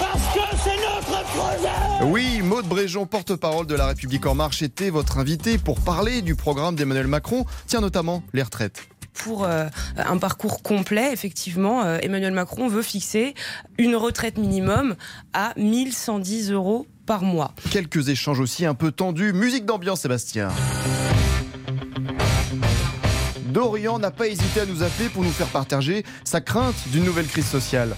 Parce que c'est notre projet Oui, Maude Bréjon, porte-parole de La République En Marche, était votre invité pour parler du programme d'Emmanuel Macron, tiens notamment les retraites. Pour euh, un parcours complet, effectivement, euh, Emmanuel Macron veut fixer une retraite minimum à 1110 euros par mois. Quelques échanges aussi un peu tendus. Musique d'ambiance, Sébastien. Dorian n'a pas hésité à nous appeler pour nous faire partager sa crainte d'une nouvelle crise sociale.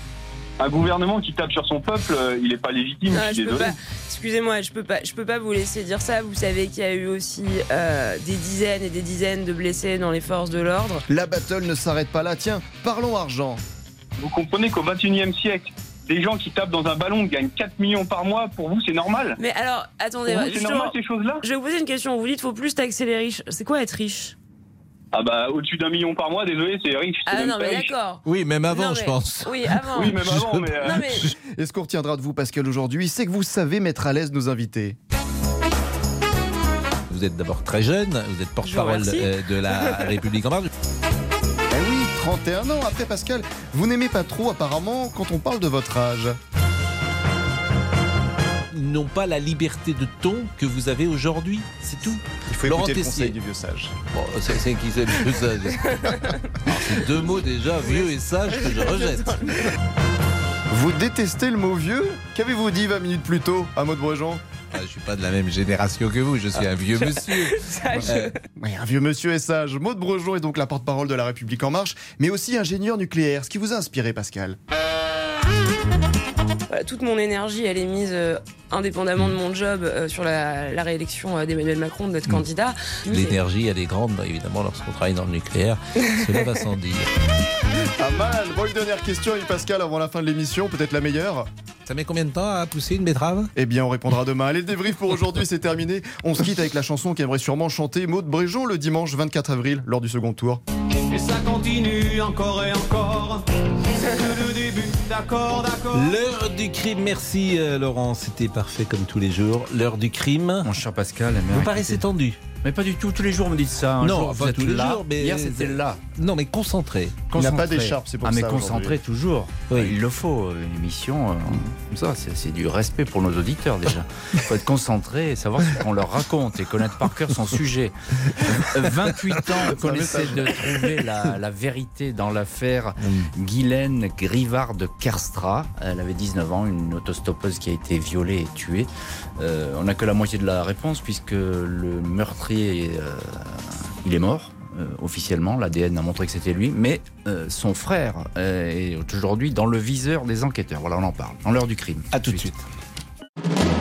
Un gouvernement qui tape sur son peuple, euh, il n'est pas légitime. Non, je suis je peux désolé. pas. Excusez-moi, je peux pas, je peux pas vous laisser dire ça. Vous savez qu'il y a eu aussi euh, des dizaines et des dizaines de blessés dans les forces de l'ordre. La battle ne s'arrête pas là. Tiens, parlons argent. Vous comprenez qu'au 21e siècle, des gens qui tapent dans un ballon gagnent 4 millions par mois. Pour vous, c'est normal Mais alors, attendez, c'est normal ces choses-là je vais vous poser une question. Vous dites faut plus taxer les riches. C'est quoi être riche? Ah bah au-dessus d'un million par mois, désolé, c'est riche. c'est Ah non, mais d'accord. Oui, même avant, Non, je mais- pense. Oui, avant. Oui, même avant, mais. euh, Non, mais Et ce qu'on retiendra de vous, Pascal, aujourd'hui, c'est que vous savez mettre à l'aise nos invités. Vous êtes d'abord très jeune, vous êtes porte-parole euh, de la République en marche. Eh oui, 31 ans. Après, Pascal, vous n'aimez pas trop, apparemment, quand on parle de votre âge. Ils n'ont pas la liberté de ton que vous avez aujourd'hui, c'est tout. Il faut Laurent écouter le conseil du vieux sage. Bon, c'est c'est qui c'est le plus sage? Alors, C'est deux mots déjà, vieux et sage, que je rejette. Vous détestez le mot vieux? Qu'avez-vous dit 20 minutes plus tôt à Maud Brejon Ah, je suis pas de la même génération que vous, je suis un vieux monsieur. Euh, Oui, un vieux monsieur et sage. Maud Brejon est donc la porte-parole de La République En Marche, mais aussi ingénieur nucléaire. Ce qui vous a inspiré, Pascal Voilà, toute mon énergie, elle est mise euh, indépendamment de mon job euh, sur la, la réélection euh, d'Emmanuel Macron, de notre Mm. candidat. L'énergie, elle est grande, évidemment, lorsqu'on travaille dans le nucléaire. Cela va sans dire. Pas mal. Bon, une dernière question, oui, Pascal, avant la fin de l'émission, peut-être la meilleure. Ça met combien de temps à pousser une betterave? Eh bien, on répondra demain. Allez, le débrief pour aujourd'hui, c'est terminé. On se quitte avec la chanson qu'aimerait sûrement chanter Maud Brejon le dimanche 24 avril lors du second tour. Et ça continue encore et encore. D'accord, d'accord. L'heure du crime, merci euh, Laurent, c'était parfait comme tous les jours. L'heure du crime. Mon cher Pascal, Vous paraissez tendu. Mais pas du tout, tous les jours on me dit ça. Un non, jour, vous pas êtes tous les là. jours, mais Hier c'était là. Non, mais concentré. Il n'a pas d'écharpe, c'est pour ah, ça. mais aujourd'hui. concentré toujours. Oui. Il le faut, une émission euh, comme ça, c'est du respect pour nos auditeurs déjà. Il faut être concentré et savoir ce qu'on leur raconte et connaître par cœur son sujet. Euh, 28 ans qu'on essaie de trouver la, la vérité dans l'affaire Guylaine Grivard de Kerstra. Elle avait 19 ans, une autostoppeuse qui a été violée et tuée. Euh, on n'a que la moitié de la réponse puisque le euh, il est mort. euh, officiellement, l'ADN a montré que c'était lui, mais euh, son frère est aujourd'hui dans le viseur des enquêteurs. Voilà, on en parle. Dans l'heure du crime. À tout de suite.